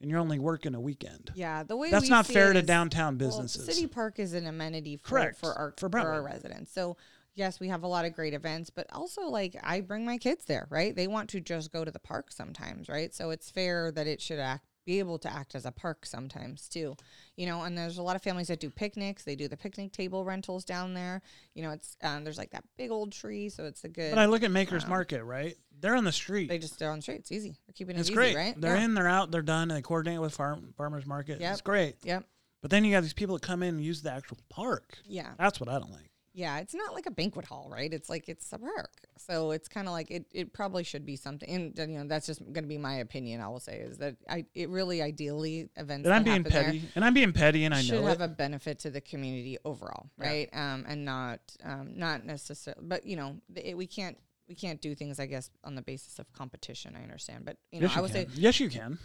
and you're only working a weekend. yeah, the way That's not fair to downtown Well, businesses. City Park is an amenity for, Correct, for our for for, our residents. So yes, we have a lot of great events, but also like I bring my kids there, right? They want to just go to the park sometimes, right? So it's fair that it should act be able to act as a park sometimes too. You know, and there's a lot of families that do picnics. They do the picnic table rentals down there. You know, it's um, there's like that big old tree, so it's a good But I look at Maker's um, Market, right? They're on the street. they just they're on the street. It's easy. They're keeping it's it easy, great. right? They're yeah. in, they're out, they're done, and they coordinate with farm farmers market. Yep. It's great. Yep. But then you got these people that come in and use the actual park. Yeah. That's what I don't like. Yeah, it's not like a banquet hall, right? It's like it's a park. So it's kind of like it, it probably should be something. And you know, that's just going to be my opinion. I will say is that I it really ideally events And I'm being petty. And I'm being petty and I should know have it. a benefit to the community overall, Yeah. right? Um, and not um, not necessarily, but you know, it, we can't we can't do things, I guess, on the basis of competition. I understand, but you know, yes, I you would can. say, yes, you can.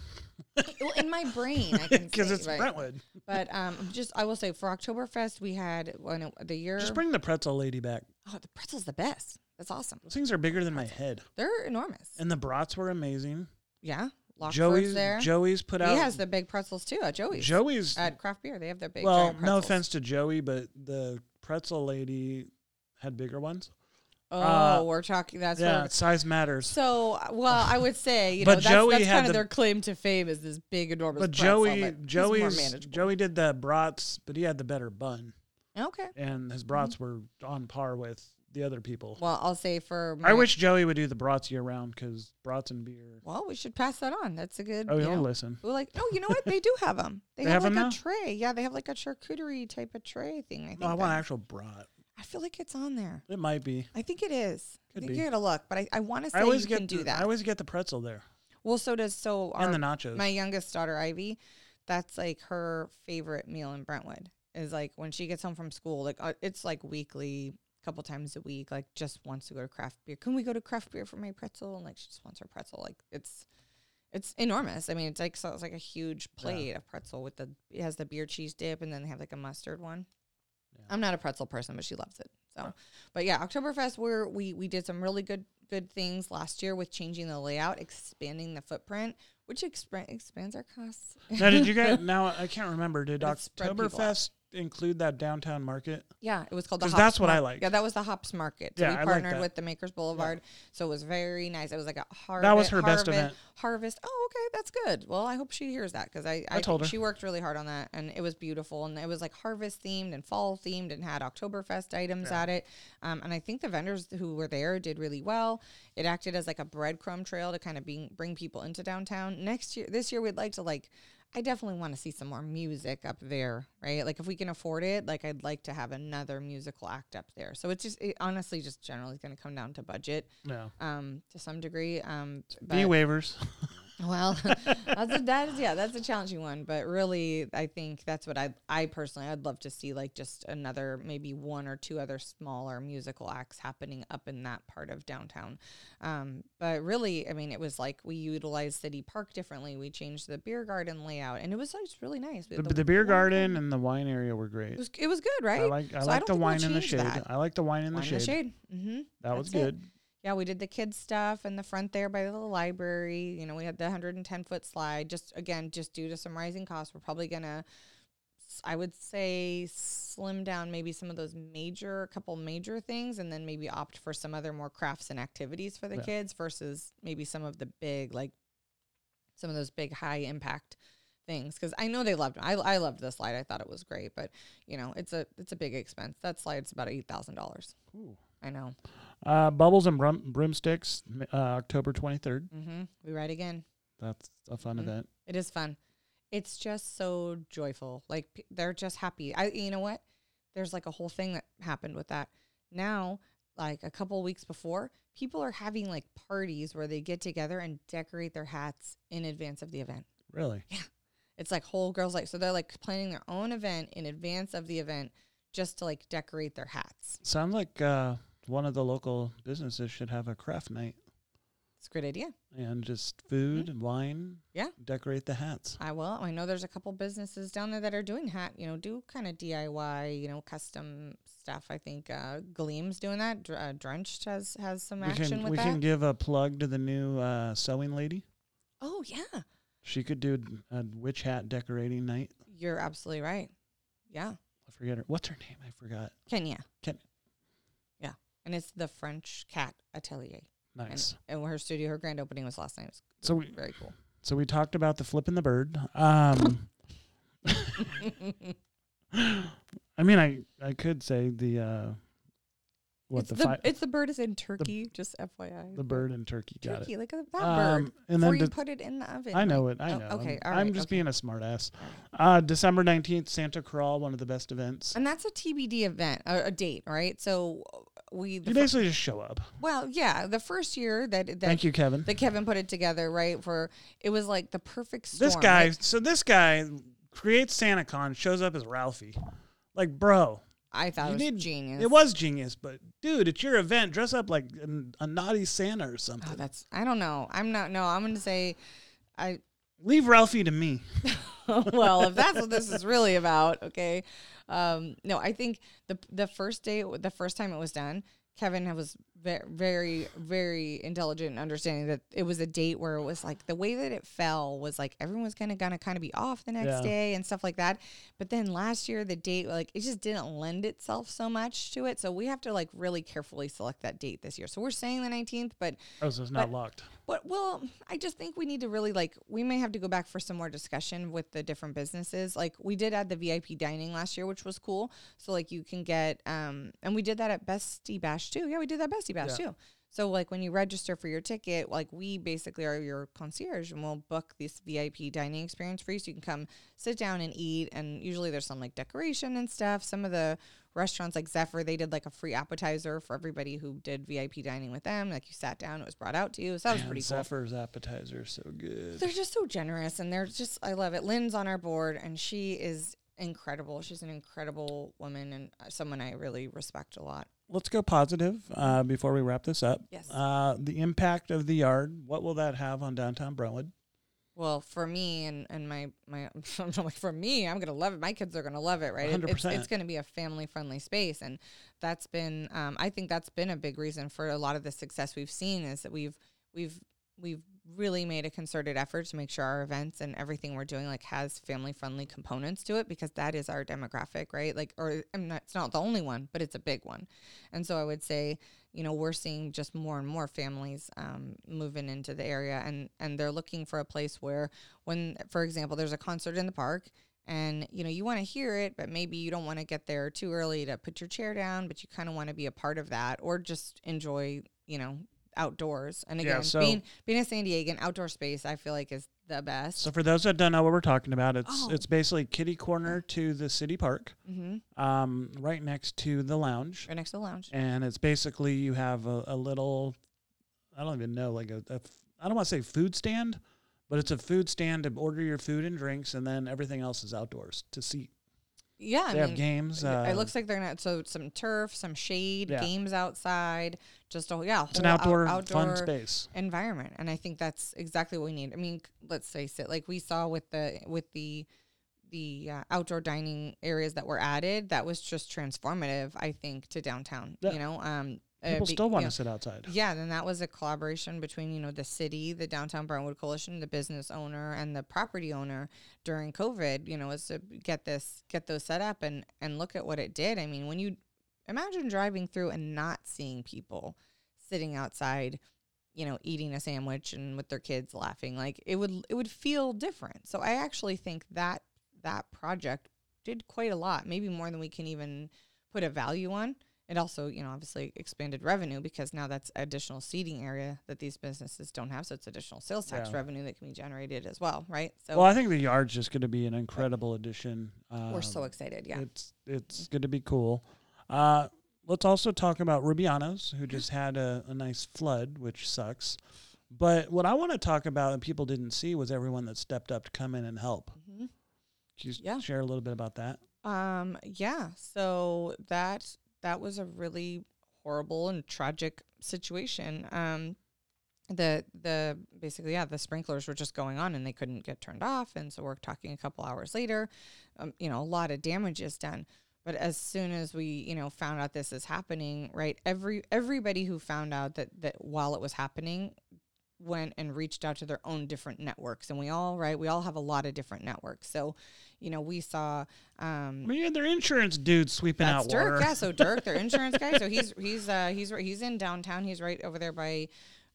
well, in my brain, I can Because it's right. Brentwood. But um, just I will say for Oktoberfest, we had when it, the year. Just bring the pretzel lady back. oh, the pretzel's the best. That's awesome. Those things are bigger than my head. They're enormous. And the brats were amazing. Yeah, Lockford's Joey's there. Joey's put he out He has the big pretzels too at Joey's. Joey's at craft beer, they have their big. well, no offense to Joey, but the pretzel lady had bigger ones. Oh, uh, we're talking. That's yeah, where. size matters. So, well, I would say you know that's, Joey that's kind of the- their claim to fame is this big enormous. But Joey but he's more Joey's. Joey did the brats, but he had the better bun. Okay. And his brats were on par with the other people. Well, I'll say for. I wish Joey would do the brats year round because brats and beer. Well, we should pass that on. That's a good. Oh, you he'll know, listen. We're like, oh, you know what? They do have them. They, They have, have like a now? tray. Yeah, they have like a charcuterie type of tray thing. I think. No, I want actual brat. I feel like it's on there. It might be. I think it is. Could I think be. you gotta look, but I, I want to say I always you get can do the, that. I always get the pretzel there well, so does so our, and the nachos. my youngest daughter Ivy. That's like her favorite meal in Brentwood. Is like when she gets home from school, like uh, it's like weekly, couple times a week. Like just wants to go to craft beer. Can we go to craft beer for my pretzel? And like she just wants her pretzel. Like it's. It's enormous. I mean, it's like so it's like a huge plate of pretzel with the it has the beer cheese dip and then they have like a mustard one. Yeah. I'm not a pretzel person, but she loves it. So, but yeah, Oktoberfest, where we we did some really good good things last year with changing the layout, expanding the footprint. Which expra- expands our costs. now, did you guys? Now I can't remember. Did But it spread people out. Oktoberfest include that downtown market? Yeah, it was called the. 'Cause Hops that's what I Mar- liked. Yeah, that was the Hops Market. So Yeah, we I like partnered that. with the Makers Boulevard, so it was very nice. It was like a harvest. That was her best event. Harvest. Oh, okay, that's good. Well, I hope she hears that because I, I I, told her. she worked really hard on that, and it was beautiful. And it was like harvest themed and fall themed, and had Oktoberfest items Yeah. at it. Um, and I think the vendors who were there did really well. It acted as like a breadcrumb trail to kind of bring bring people into downtown. Next year, this year, we'd like to like. I definitely want to see some more music up there, right? Like if we can afford it, like I'd like to have another musical act up there. So it's just it honestly just generally going to come down to budget No. um to some degree um B but- waivers. well, that's a, that is yeah, that's a challenging one. But really, I think that's what I I personally I'd love to see like just another maybe one or two other smaller musical acts happening up in that part of downtown. Um, but really, I mean, it was like we utilized City Park differently. We changed the beer garden layout, and it was just really nice. The, had the beer garden and the wine area were great. It was it was good, right? I like I So like the wine in the shade. that. I like the wine in the Wine in shade. the shade. Mm-hmm. That was good. it. Yeah, we did the kids stuff in the front there by the library. You know, we had the 110 foot slide. Just again, just due to some rising costs, we're probably gonna, I would say, slim down maybe some of those major, a couple major things, and then maybe opt for some other more crafts and activities for the Yeah. kids versus maybe some of the big, like some of those big high impact things. Because I know they loved. I I loved the slide. I thought it was great, but you know, it's a it's a big expense. That slide's about eight thousand dollars. I know. Uh, Bubbles and Brum- Broomsticks, uh, October 23rd. Mm-hmm. We ride again. That's a fun Mhm. event. It is fun. It's just so joyful. Like p- they're just happy. I you know what? There's like a whole thing that happened with that. Now, like a couple weeks before, people are having like parties where they get together and decorate their hats in advance of the event. Really? Yeah. It's like whole girls like so they're like planning their own event in advance of the event just to like decorate their hats. Sounds like uh, one of the local businesses should have a craft night It's a great idea. and just food and wine. Yeah. Decorate the hats. I will. I know there's a couple businesses down there that are doing hat, you know, do kind of DIY, you know, custom stuff. I think uh, Gleam's doing that. Dr- uh, Drenched has has some We action can with we that. We can give a plug to the new uh, sewing lady. oh yeah, She could do a witch hat decorating night. you're absolutely right. Yeah, I forget her. What's her name? I forgot. Kenya. Ken- and it's the French Cat Atelier. Nice. And, and her studio, her grand opening was last night. It was So we very cool. so we talked about the flipping the bird. Um, I mean, I I could say the uh, what it's the the, fi- it's the bird is in turkey. just FYI. the bird in turkey. Got turkey. it. Look at that Um, bird. and Before then you de- put it in the oven. I know it. I oh, know. okay, I'm, I'm just okay. being a smart ass. Uh, December 19th, Santa Crawl, one of the best events. And that's a TBD event, a, a date, right? So we, the You fir- basically just show up. well, yeah, the first year that that Thank you, Kevin. that Kevin put it together, right? For it was like the perfect storm. This guy, right? so this guy creates SantaCon, shows up as Ralphie. Like, bro, I thought you it was need- genius. it was genius, but dude, it's your event. Dress up like an, a naughty Santa or something. Oh, that's I don't know. I'm not. No, I'm going to say, I. Leave Ralphie to me. well, if that's what this is really about, okay. Um, no, I think the the first day, the first time it was done, Kevin was very, very intelligent and understanding that it was a date where it was like the way that it fell was like everyone was gonna gonna kind of be off the next Yeah. day and stuff like that. But then last year, the date like it just didn't lend itself so much to it. So we have to like really carefully select that date this year. So we're saying the 19th, but Oh, so it's not But- locked. but well, I just think we need to really like we may have to go back for some more discussion with the different businesses. Like we did add the VIP dining last year, which was cool. So like you can get um and we did that at Bestie Bash too. Yeah, we did that Bash too. So like when you register for your ticket, like we basically are your concierge and we'll book this VIP dining experience for you so you can come sit down and eat and usually there's some like decoration and stuff. Some of the restaurants like Zephyr, they did like a free appetizer for everybody who did VIP dining with them. Like you sat down, it was brought out to you. So that was Man, pretty cool. Zephyr's appetizer is so good. They're just so generous and they're just I love it. Lynn's on our board and she is incredible. She's an incredible woman and someone I really respect a lot. Let's go positive uh, before we wrap this up. Yes. Uh, the impact of the yard. What will that have on downtown Brentwood? Well, for me and, and my my I'm like for me, I'm gonna love it. My kids are gonna love it, right? It- It's, 100%. it's gonna be a family friendly space, and that's been um, I think that's been a big reason for a lot of the success we've seen is that we've we've we've really made a concerted effort to make sure our events and everything we're doing like has family friendly components to it because that is our demographic, right? Like, or I'm not, it's not the only one, but it's a big one. And so I would say, you know, we're seeing just more and more families um, moving into the area, and and they're looking for a place where, when, for example, there's a concert in the park and you know you want to hear it but maybe you don't want to get there too early to put your chair down but you kind of want to be a part of that or just enjoy you know outdoors and Yeah, again so- being being a san diego outdoor space i feel like is the best So for those that don't know what we're talking about, it's Oh. it's basically kitty corner to the city park, mm-hmm. um, right next to the lounge, right next to the lounge and it's basically you have a, a little, I don't even know, like a, a I don't want to say food stand, but it's a food stand to order your food and drinks, and then everything else is outdoors to see. Yeah they i have mean games. it- Uh, it looks like they're gonna so some turf some shade Yeah. games outside just a yeah it's an whole out- outdoor, outdoor fun space. environment and i think that's exactly what we need i mean let's face it like we saw with the with the the uh, outdoor dining areas that were added that was just transformative i think to downtown Yeah. you know um Uh, people be- still want to sit outside. yeah, then that was a collaboration between, you know, the city, the Downtown Brentwood Coalition, the business owner and the property owner during COVID, you know, was to get this get those set up and and look at what it did. I mean, when you imagine driving through and not seeing people sitting outside, you know, eating a sandwich and with their kids laughing, like it would it would feel different. So I actually think that that project did quite a lot, maybe more than we can even put a value on. It also, you know, obviously expanded revenue because now that's additional seating area that these businesses don't have. So it's additional sales tax Yeah. revenue that can be generated as well, right? So well, I think the yard's just going to be an incredible addition. we're so Um, excited. Yeah. It's it's going to be cool. Uh, let's also talk about Rubianos, who just had a, a nice flood, which sucks. But what I want to talk about and people didn't see was everyone that stepped up to come in and help. hmm Can you Yeah. share a little bit about that? Um, yeah. So that that was a really horrible and tragic situation. Um, the the basically yeah the sprinklers were just going on and they couldn't get turned off and so we're talking a couple hours later um, you know a lot of damage is done but as soon as we you know found out this is happening right every everybody who found out that that while it was happening went and reached out to their own different networks and we all right we all have a lot of different networks so you know we saw um mean, had their insurance dude sweeping that's out Dirk. water. Yeah, so Dirk, their insurance guy. So he's he's uh he's he's in downtown. He's right over there by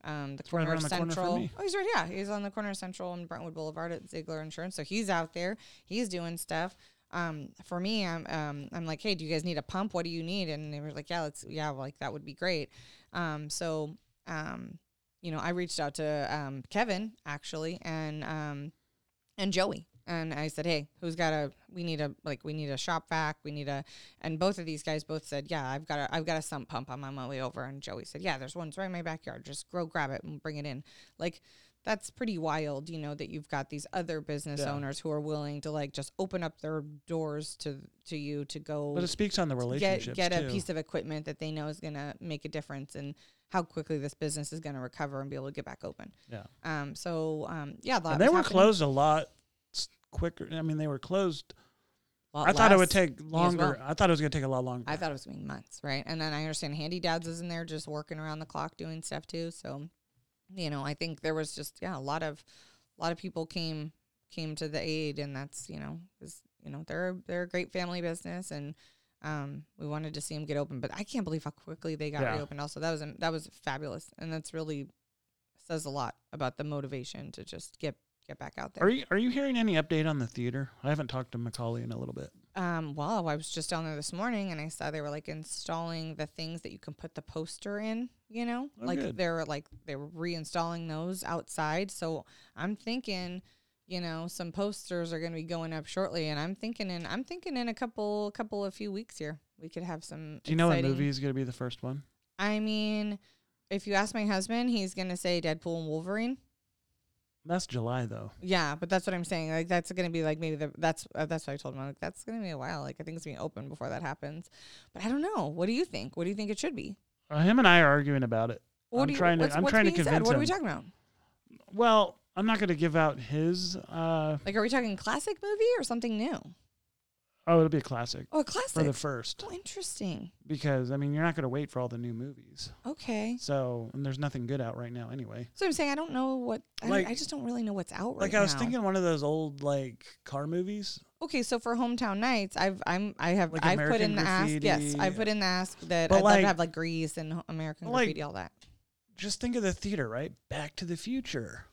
um the right corner around of corner Central. me. oh, he's right. Yeah, he's on the corner of Central and Brentwood Boulevard at Ziegler Insurance. So he's out there. He's doing stuff. Um, for me, I'm um I'm like, hey, do you guys need a pump? What do you need? And they were like, yeah, let's yeah, like that would be great. Um, so um, you know, I reached out to um Kevin actually and um and Joey. And I said, "Hey, who's got a? We need a like we need a shop vac. We need a." And both of these guys both said, "Yeah, I've got a I've got a sump pump. I'm on my way over." And Joey said, "Yeah, there's one's right in my backyard. Just go grab it and bring it in." Like that's pretty wild, you know, that you've got these other business Yeah. owners who are willing to like just open up their doors to to you to go But it speaks on the get relationships get a piece of equipment that they know is going to make a difference and how quickly this business is going to recover and be able to get back open. yeah, Um. So um. Yeah. they were happening. closed a lot quicker. I mean, they were closed. Lot I thought it would take longer. I thought it was going to take a lot longer. I thought it was gonna be months, right? And then I understand Handy Dads is in there just working around the clock doing stuff too. So, you know, I think there was just yeah a lot of a lot of people came came to the aid, and that's you know because you know they're they're a great family business, and um we wanted to see them get open, but I can't believe how quickly they got Yeah. reopened. Also, that was that was fabulous, and that's really says a lot about the motivation to just get get back out there. Are you are you hearing any update on the theater? I haven't talked to Macaulay in a little bit. Um, well, I was just down there this morning and I saw they were like installing the things that you can put the poster in, you know? Oh, like good. they were like they were reinstalling those outside. So I'm thinking, you know, some posters are gonna be going up shortly and I'm thinking in I'm thinking in a couple couple of few weeks here. We could have some Do you know what movie is going to be the first one? I mean, if you ask my husband, he's gonna say Deadpool and Wolverine. That's July though. Yeah, but that's what I'm saying. Like that's gonna be like maybe the that's uh, that's what I told him. I'm like that's gonna be a while. Like I think it's gonna be open before that happens. But I don't know. What do you think? What do you think it should be? Uh, him and I are arguing about it. What I'm do you, trying to- I'm trying to being said? convince What are we talking about? Well, I'm not going to give out his. Uh, Like, are we talking classic movie or something new? Oh, it'll be a classic Oh, a classic. for the first oh, interesting. because I mean you're not going to wait for all the new movies. Okay. So and there's nothing good out right now anyway. So I'm saying I don't know what I, Like- I just don't really know what's out right Like I was now. thinking one of those old like car movies. Okay, so for hometown nights, I've I'm I have Like I've put in the ask. Yes, I've put in the ask that But I'd love to have like Grease and American like- Graffiti, all that. Just think of the theater, right? Back to the Future,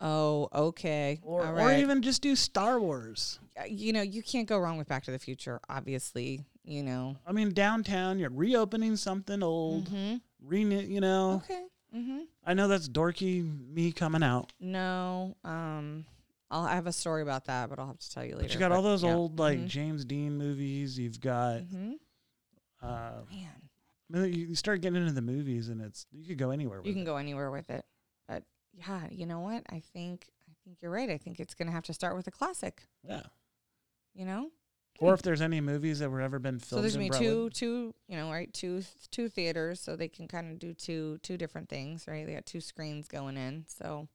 Oh, okay. or all or even just do Star Wars. Uh, you know, you can't go wrong with Back to the Future. Obviously, you know. I mean, downtown, you're reopening something old, hmm re you know. Okay. Mm-hmm. I know that's dorky me coming out, No. Um, I'll I have a story about that, but I'll have to tell you later. but you got all those yeah. old like Mhm. James Dean movies. You've got, Mhm. uh, Man, I mean, you start getting into the movies, and it's you could go anywhere with you can it. go anywhere with it. Yeah, you know what? I think I think you're right. I think it's gonna have to start with a classic. Yeah. You know. Or if there's any movies that were ever been filmed. So there's gonna be two, two, you know, right, two, two theaters, so they can kind of do two, two different things, right? They got two screens going in, so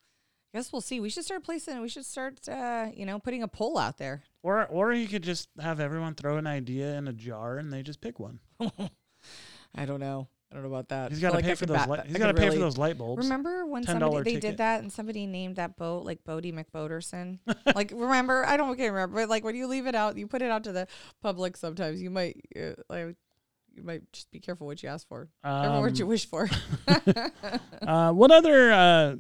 I guess we'll see. We should start placing. We should start, uh, you know, putting a poll out there. Or or you could just have everyone throw an idea in a jar and they just pick one. I don't know. I don't know about that. He's got to like pay for those. bat- Li- I he's could got to pay for those light bulbs. Remember when $10 somebody they ticket. did that and somebody named that boat like Bodie McBoaterson? like remember? I don't can't remember, but like when you leave it out, you put it out to the public. Sometimes you might uh, like you might just be careful what you ask for. Careful what you Um, wish for. uh, what other? Uh,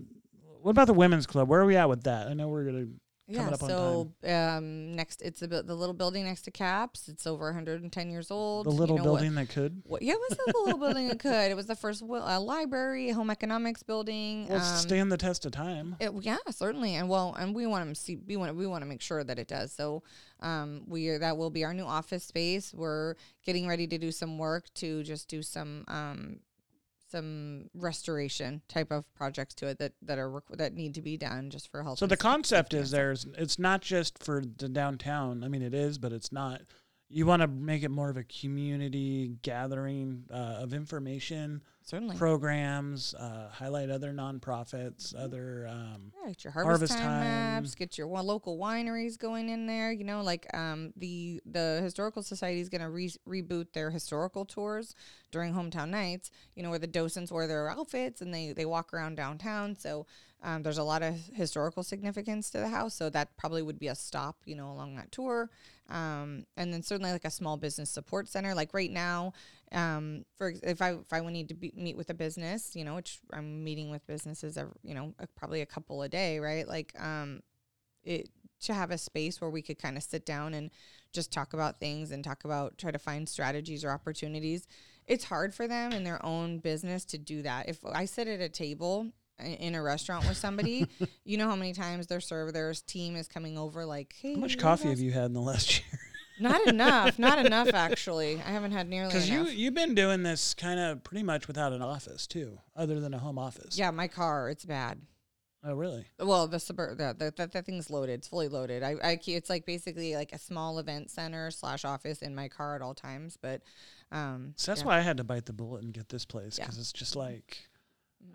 what about the women's club? Where are we at with that? I know we're gonna. Yeah. So um, next, it's about the little building next to Caps. It's over 110 years old. The little You know what- building that could. What, yeah, it was the little building that could. It was the first wi- uh, library, home economics building. Well, um, stand the test of time. It, yeah, certainly, and well, and we want to see we want we want to make sure that it does. So, um, we are, that will be our new office space. We're getting ready to do some work to just do some um, some restoration type of projects to it that that are requ- that need to be done just for health. So the concept is there's. It's not just for the downtown. I mean, it is, but it's not. You want to make it more of a community gathering uh, of information, certainly. programs, uh, highlight other nonprofits, other. Um, Yeah, get your harvest, Harvest time, time. maps. Get your local wineries going in there. You know, like um, the the historical society is going to re- reboot their historical tours during hometown nights. You know, where the docents wear their outfits and they they walk around downtown. So um, there's a lot of historical significance to the house. So that probably would be a stop. You know, along that tour. Um, and then certainly like a small business support center. Like right now, um, for if I if I need to be, meet with a business, you know, which I'm meeting with businesses, every, you know, probably a couple a day, right? Like, um, it to have a space where we could kind of sit down and just talk about things and talk about try to find strategies or opportunities. It's hard for them in their own business to do that. If I sit at a table in a restaurant with somebody, you know how many times their server, their team is coming over like, "Hey, how much coffee have you had in the last year? Not enough. Not enough, actually. I haven't had nearly Because you you've been doing this kind of pretty much without an office too, other than a home office. yeah, my car, it's bad. Oh, really? Well, the suburb, the, the, the, that thing's loaded. It's fully loaded. I, I it's like basically like a small event center slash office in my car at all times. But, um, So that's yeah. why I had to bite the bullet and get this place Yeah. because it's just like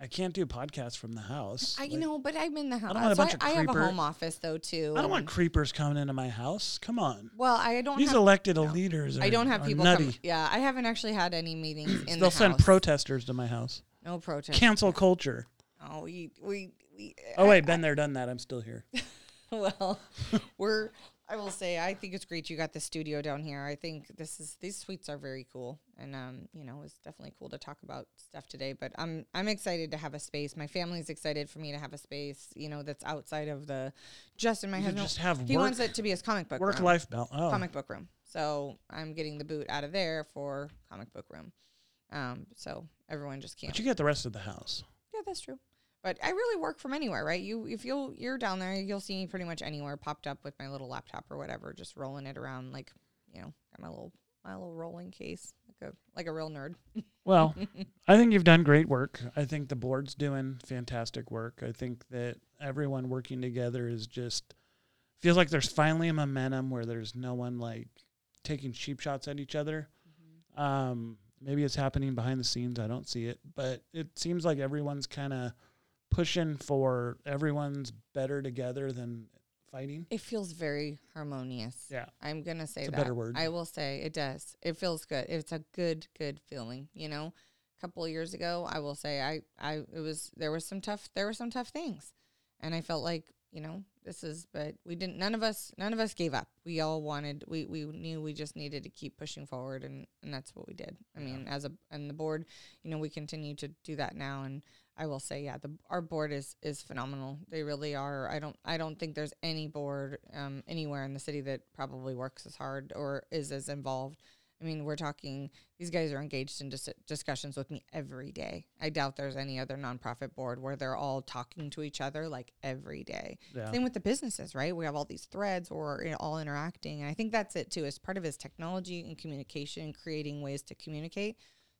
I can't do podcasts from the house. I, you Like, know, but I'm in the house. don't want a So bunch of I, I have a home office though too. I don't want creepers coming into my house. Come on, well, I don't. these have, elected no. leaders. Are, I don't have people. nutty. Come, yeah, I haven't actually had any meetings in They'll the send house. protesters to my house. no protest. Cancel culture. Oh, we we we. Oh I- wait, been there, done that. I'm still here. well, we're. I will say, I think it's great you got the studio down here. I think this is these suites are very cool, and um, you know, it's definitely cool to talk about stuff today. But I'm I'm excited to have a space. My family's excited for me to have a space, you know, that's outside of the Justin. My You husband, just have he work, wants it to be his comic book work room. life balance. Oh, comic book room. So I'm getting the boot out of there for comic book room. Um, so everyone just can't. but you get the rest of the house. Yeah, that's true. But I really work from anywhere, right? You if you'll you're down there, you'll see me pretty much anywhere popped up with my little laptop or whatever, just rolling it around like, you know, got my little my little rolling case, like a like a real nerd. Well, I think you've done great work. I think the board's doing fantastic work. I think that everyone working together is just feels like there's finally a momentum where there's no one like taking cheap shots at each other. Um, maybe it's happening behind the scenes. I don't see it, but it seems like everyone's kind of pushing for everyone's better together than fighting. It feels very harmonious. Yeah. I'm gonna say It's a that. better word. I will say it does. It feels good. It's a good, good feeling. You know, a couple of years ago, I will say I, I, it was there was some tough, there were some tough things, and I felt like you know this is, but we didn't. None of us, none of us gave up. We all wanted. We we knew we just needed to keep pushing forward, and and that's what we did. I Yeah. mean, as a and the board, you know, we continue to do that now, and I will say, yeah, the our board is is phenomenal. They really are. I don't I don't think there's any board um, anywhere in the city that probably works as hard or is as involved. I mean, we're talking. These guys are engaged in dis- discussions with me every day. I doubt there's any other nonprofit board where they're all talking to each other like every day. Yeah. Same with the businesses, right? We have all these threads or you know, all interacting, and I think that's it too. As part of his technology and communication, creating ways to communicate.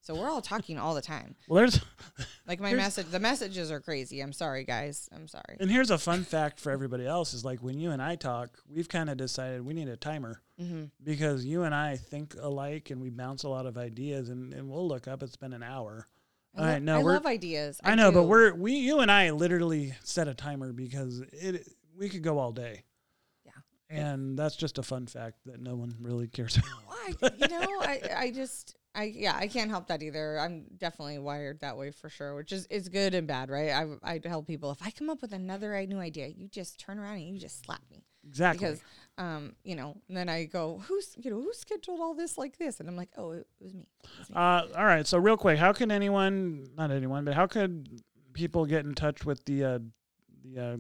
So we're all talking all the time. Well, there's Like my message, the messages are crazy. I'm sorry, guys. I'm sorry. and here's a fun fact for everybody else is like when you and I talk, we've kind of decided we need a timer Mm-hmm. because you and I think alike and we bounce a lot of ideas and, and we'll look up it's been an hour. I, All right, no, I love ideas. I, know, but we're we you and I literally set a timer because it we could go all day. Yeah. And that's just a fun fact that no one really cares about. Why? You know, I, I just, I, yeah, I can't help that either. I'm definitely wired that way for sure, which is, is good and bad, right? I, I tell people if I come up with another new idea, you just turn around and you just slap me Exactly. because, um, you know, and then I go, who's, you know, who scheduled all this like this? And I'm like, oh, it, was me. It was me. Uh, all right. So real quick, how can anyone, not anyone, but how could people get in touch with the uh, the uh,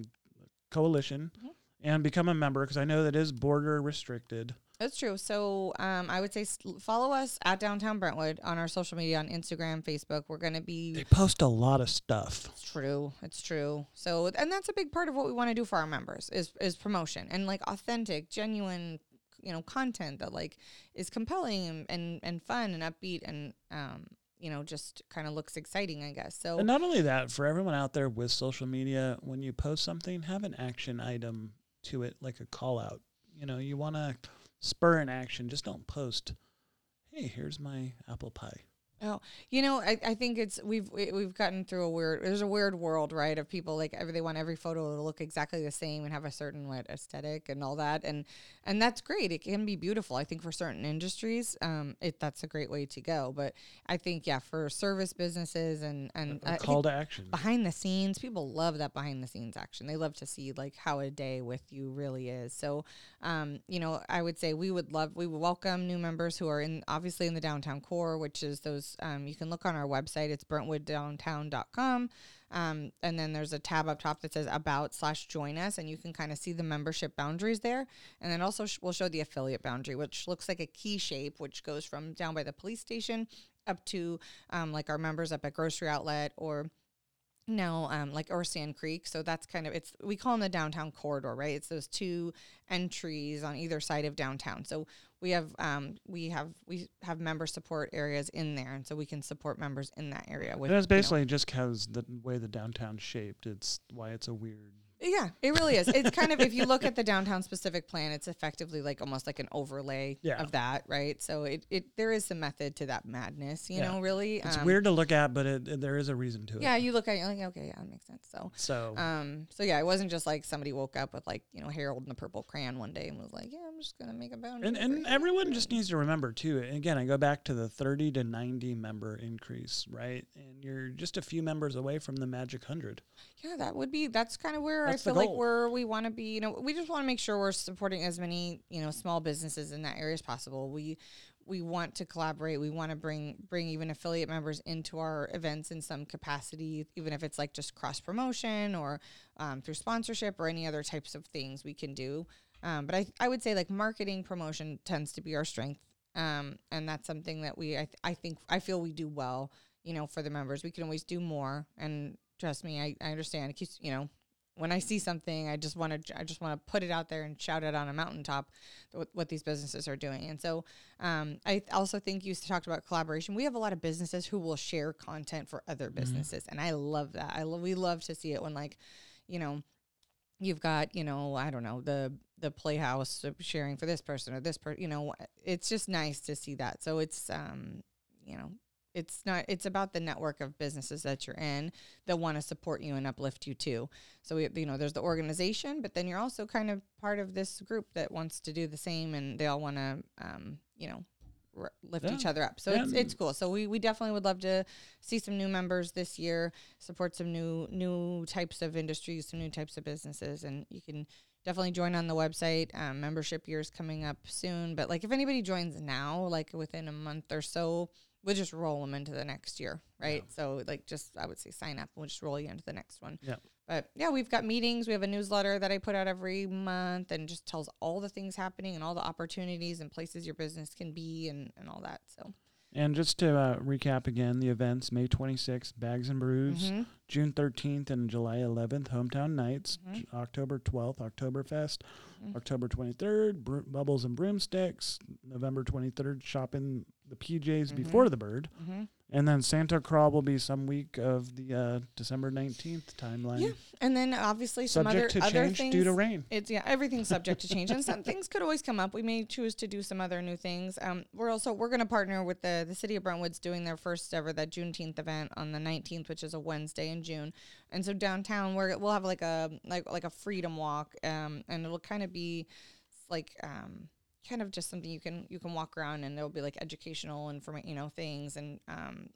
coalition Mhm. and become a member? Because I know that is border restricted. That's true. So um, I would say follow us at Downtown Brentwood on our social media on Instagram, Facebook. We're going to be They post a lot of stuff. It's true. It's true. So, and that's a big part of what we want to do for our members is is promotion and like authentic, genuine, you know, content that like is compelling and and, and fun and upbeat and um, you know, just kind of looks exciting, I guess. So, And not only that, for everyone out there with social media, when you post something, have an action item to it, like a call out. You know, you want to spur an action. Just don't post, hey, here's my apple pie. You know, I, I think it's we've we, we've gotten through a weird. There's a weird world, right, of people like every, they want every photo to look exactly the same and have a certain what aesthetic and all that, and and that's great. It can be beautiful. I think for certain industries, um, it that's a great way to go. But I think yeah, for service businesses and and A think call to action. behind the scenes, people love that behind the scenes action. They love to see like how a day with you really is. So, um, you know, I would say we would love we would welcome new members who are in obviously in the downtown core, which is those. Um, you can look on our website. It's brentwooddowntown.com. Um, and then there's a tab up top that says about slash join us, and you can kind of see the membership boundaries there. And then also sh- we'll show the affiliate boundary, which looks like a key shape, which goes from down by the police station up to um, like our members up at grocery outlet or no, um, like or Sand Creek. So that's kind of it's we call them the downtown corridor, right? It's those two entries on either side of downtown. So we have um we have we have member support areas in there, and so we can support members in that area. With And it's you know- basically just because the way the downtown's shaped. It's why it's a weird. Yeah, it really is. It's kind of if you look at the downtown specific plan, it's effectively like almost like an overlay Yeah. of that, right? So it, it there is some method to that madness, you Yeah. know. Really, It's Um, weird to look at, but it, it- there is a reason to it. Yeah, you look at it, you're like, okay, yeah, that makes sense. So So Um, so yeah, it wasn't just like somebody woke up with like, you know, Harold and the purple crayon one day and was like, yeah, I'm just going to make a boundary. and, and everyone just needs to remember too. Again, I go back to the 30 to 90 member increase, right? And you're just a few members away from the magic hundred. Yeah, that would be, that's kind of where That's I feel like where we want to be, you know, we just want to make sure we're supporting as many, you know, small businesses in that area as possible. We, we want to collaborate. We want to bring bring even affiliate members into our events in some capacity, even if it's like just cross promotion or um, through sponsorship or any other types of things we can do. Um, but I I would say like marketing promotion tends to be our strength, um, and that's something that we I th- I think I feel we do well. You know, for the members, we can always do more. And trust me, I, I understand. It keeps you know when I see something, I just want to I just want to put it out there and shout it on a mountaintop what, what these businesses are doing. And so um, I also think you talked about collaboration. We have a lot of businesses who will share content for other businesses, and I love that. I lo- we love to see it when like you know you've got you know I don't know the the playhouse sharing for this person or this person. You know, it's just nice to see that. So it's um you know it's not it's about the network of businesses that you're in that want to support you and uplift you too so we, you know there's the organization but then you're also kind of part of this group that wants to do the same and they all want to um, you know r- lift Yeah. each other up so Yeah. it's, it's cool so we, we definitely would love to see some new members this year support some new new types of industries some new types of businesses and you can definitely join on the website um, membership is coming up soon but like if anybody joins now like within a month or so we'll just roll them into the next year right so like just i would say sign up and we'll just roll you into the next one Yeah. but yeah we've got meetings we have a newsletter that i put out every month and just tells all the things happening and all the opportunities and places your business can be and, and all that so And just to uh, recap again, the events May 26th, Bags and Brews, Mhm. June 13th and July 11th, Hometown Nights, Mhm. J- October 12th, Oktoberfest, Mhm. October 23rd, Br- Bubbles and Broomsticks, November 23rd, shopping the PJs Mhm. before the bird. Mhm. And then Santa Crawl will be some week of the uh, December 19th timeline. Yeah, and then obviously some Subject other to other change things due to rain. It's yeah, everything's subject to change, and some things could always come up. We may choose to do some other new things. Um, we're also we're going to partner with the the city of Brentwood's doing their first ever that Juneteenth event on the nineteenth, which is a Wednesday in June, and so downtown we're we'll have like a like like a freedom walk, um, and it'll kind of be like um kind of just something you can you can walk around and there'll be like educational information you know things and um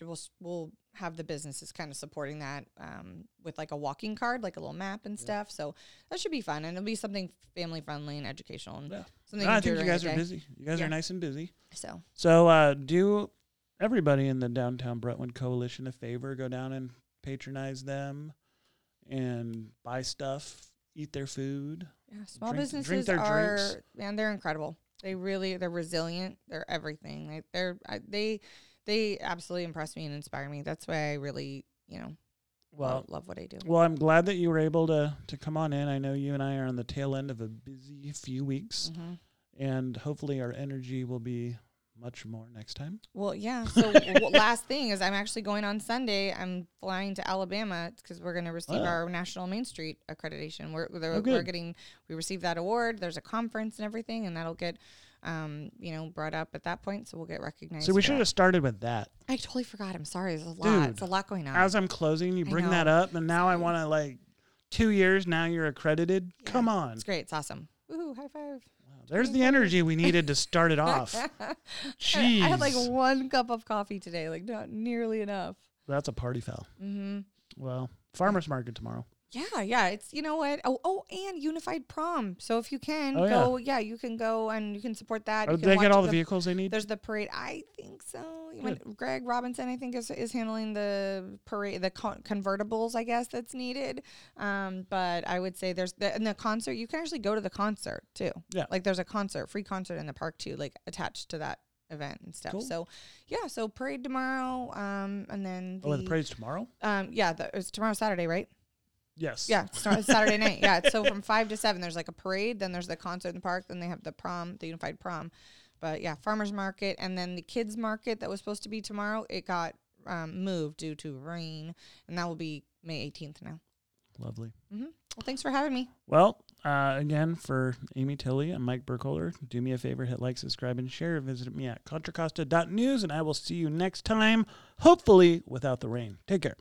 we'll we'll have the businesses kind of supporting that um, with like a walking card, like a little map and stuff. So that should be fun, and it'll be something family friendly and educational, and Yeah. something No, I you think you guys are day. busy. You guys Yeah. are nice and busy. So So uh, do everybody in the downtown Brentwood Coalition a favor. Go down and patronize them and buy stuff, eat their food. Yeah, small Drink- drink businesses their are drinks. man, they're incredible. They really they're resilient. They're everything. They, they're I, they they absolutely impress me and inspire me. That's why I really you know Well, love, love what I do. well, I'm glad that you were able to to come on in. I know you and I are on the tail end of a busy few weeks, hmm and hopefully our energy will be much more next time. Well, yeah. So w- last thing is, I'm actually going on Sunday. I'm flying to Alabama because we're going to receive Oh. our National Main Street accreditation. We're Oh, we're getting we received that award. There's a conference and everything, and that'll get um you know brought up at that point. So we'll get recognized. So we should that. have started with that. I totally forgot. I'm sorry. There's a lot. Dude, it's a lot going on. As I'm closing, you bring that up, and now I want to like two years. Now you're accredited. Yeah. Come on. it's great. It's awesome. Woohoo! High five. There's the energy we needed to start it off. Jeez. I had like one cup of coffee today. Like not nearly enough. That's a party foul. Mm-hmm. Well, farmers market tomorrow. Yeah, yeah. It's you know what? Oh, oh, and unified prom. So if you can Oh, go, yeah. you can go and you can support that. Oh, you did can they get all the vehicles they need? There's the parade. I think so. When Greg Robinson, I think, is is handling the parade, the con- convertibles, I guess that's needed. Um, but I would say there's the in the concert. You can actually go to the concert too. Yeah. like there's a concert, free concert in the park too, like attached to that event and stuff. Cool. So yeah, so parade tomorrow. Um, and then oh, the parade's tomorrow? um, yeah, the, it's tomorrow Saturday, right? Yes. Yeah, it's Sat- Saturday night. Yeah, so from five to seven, there's like a parade. Then there's the concert in the park. Then they have the prom, the unified prom. But yeah, farmers market, and then the kids market that was supposed to be tomorrow. It got um, moved due to rain, and that will be May 18th now. Lovely. Well, thanks for having me. Well, uh, again, for Amy Tilley and Mike Burkholder, do me a favor, hit like, subscribe, and share. Visit me at contracosta.news, and I will see you next time, hopefully without the rain. Take care.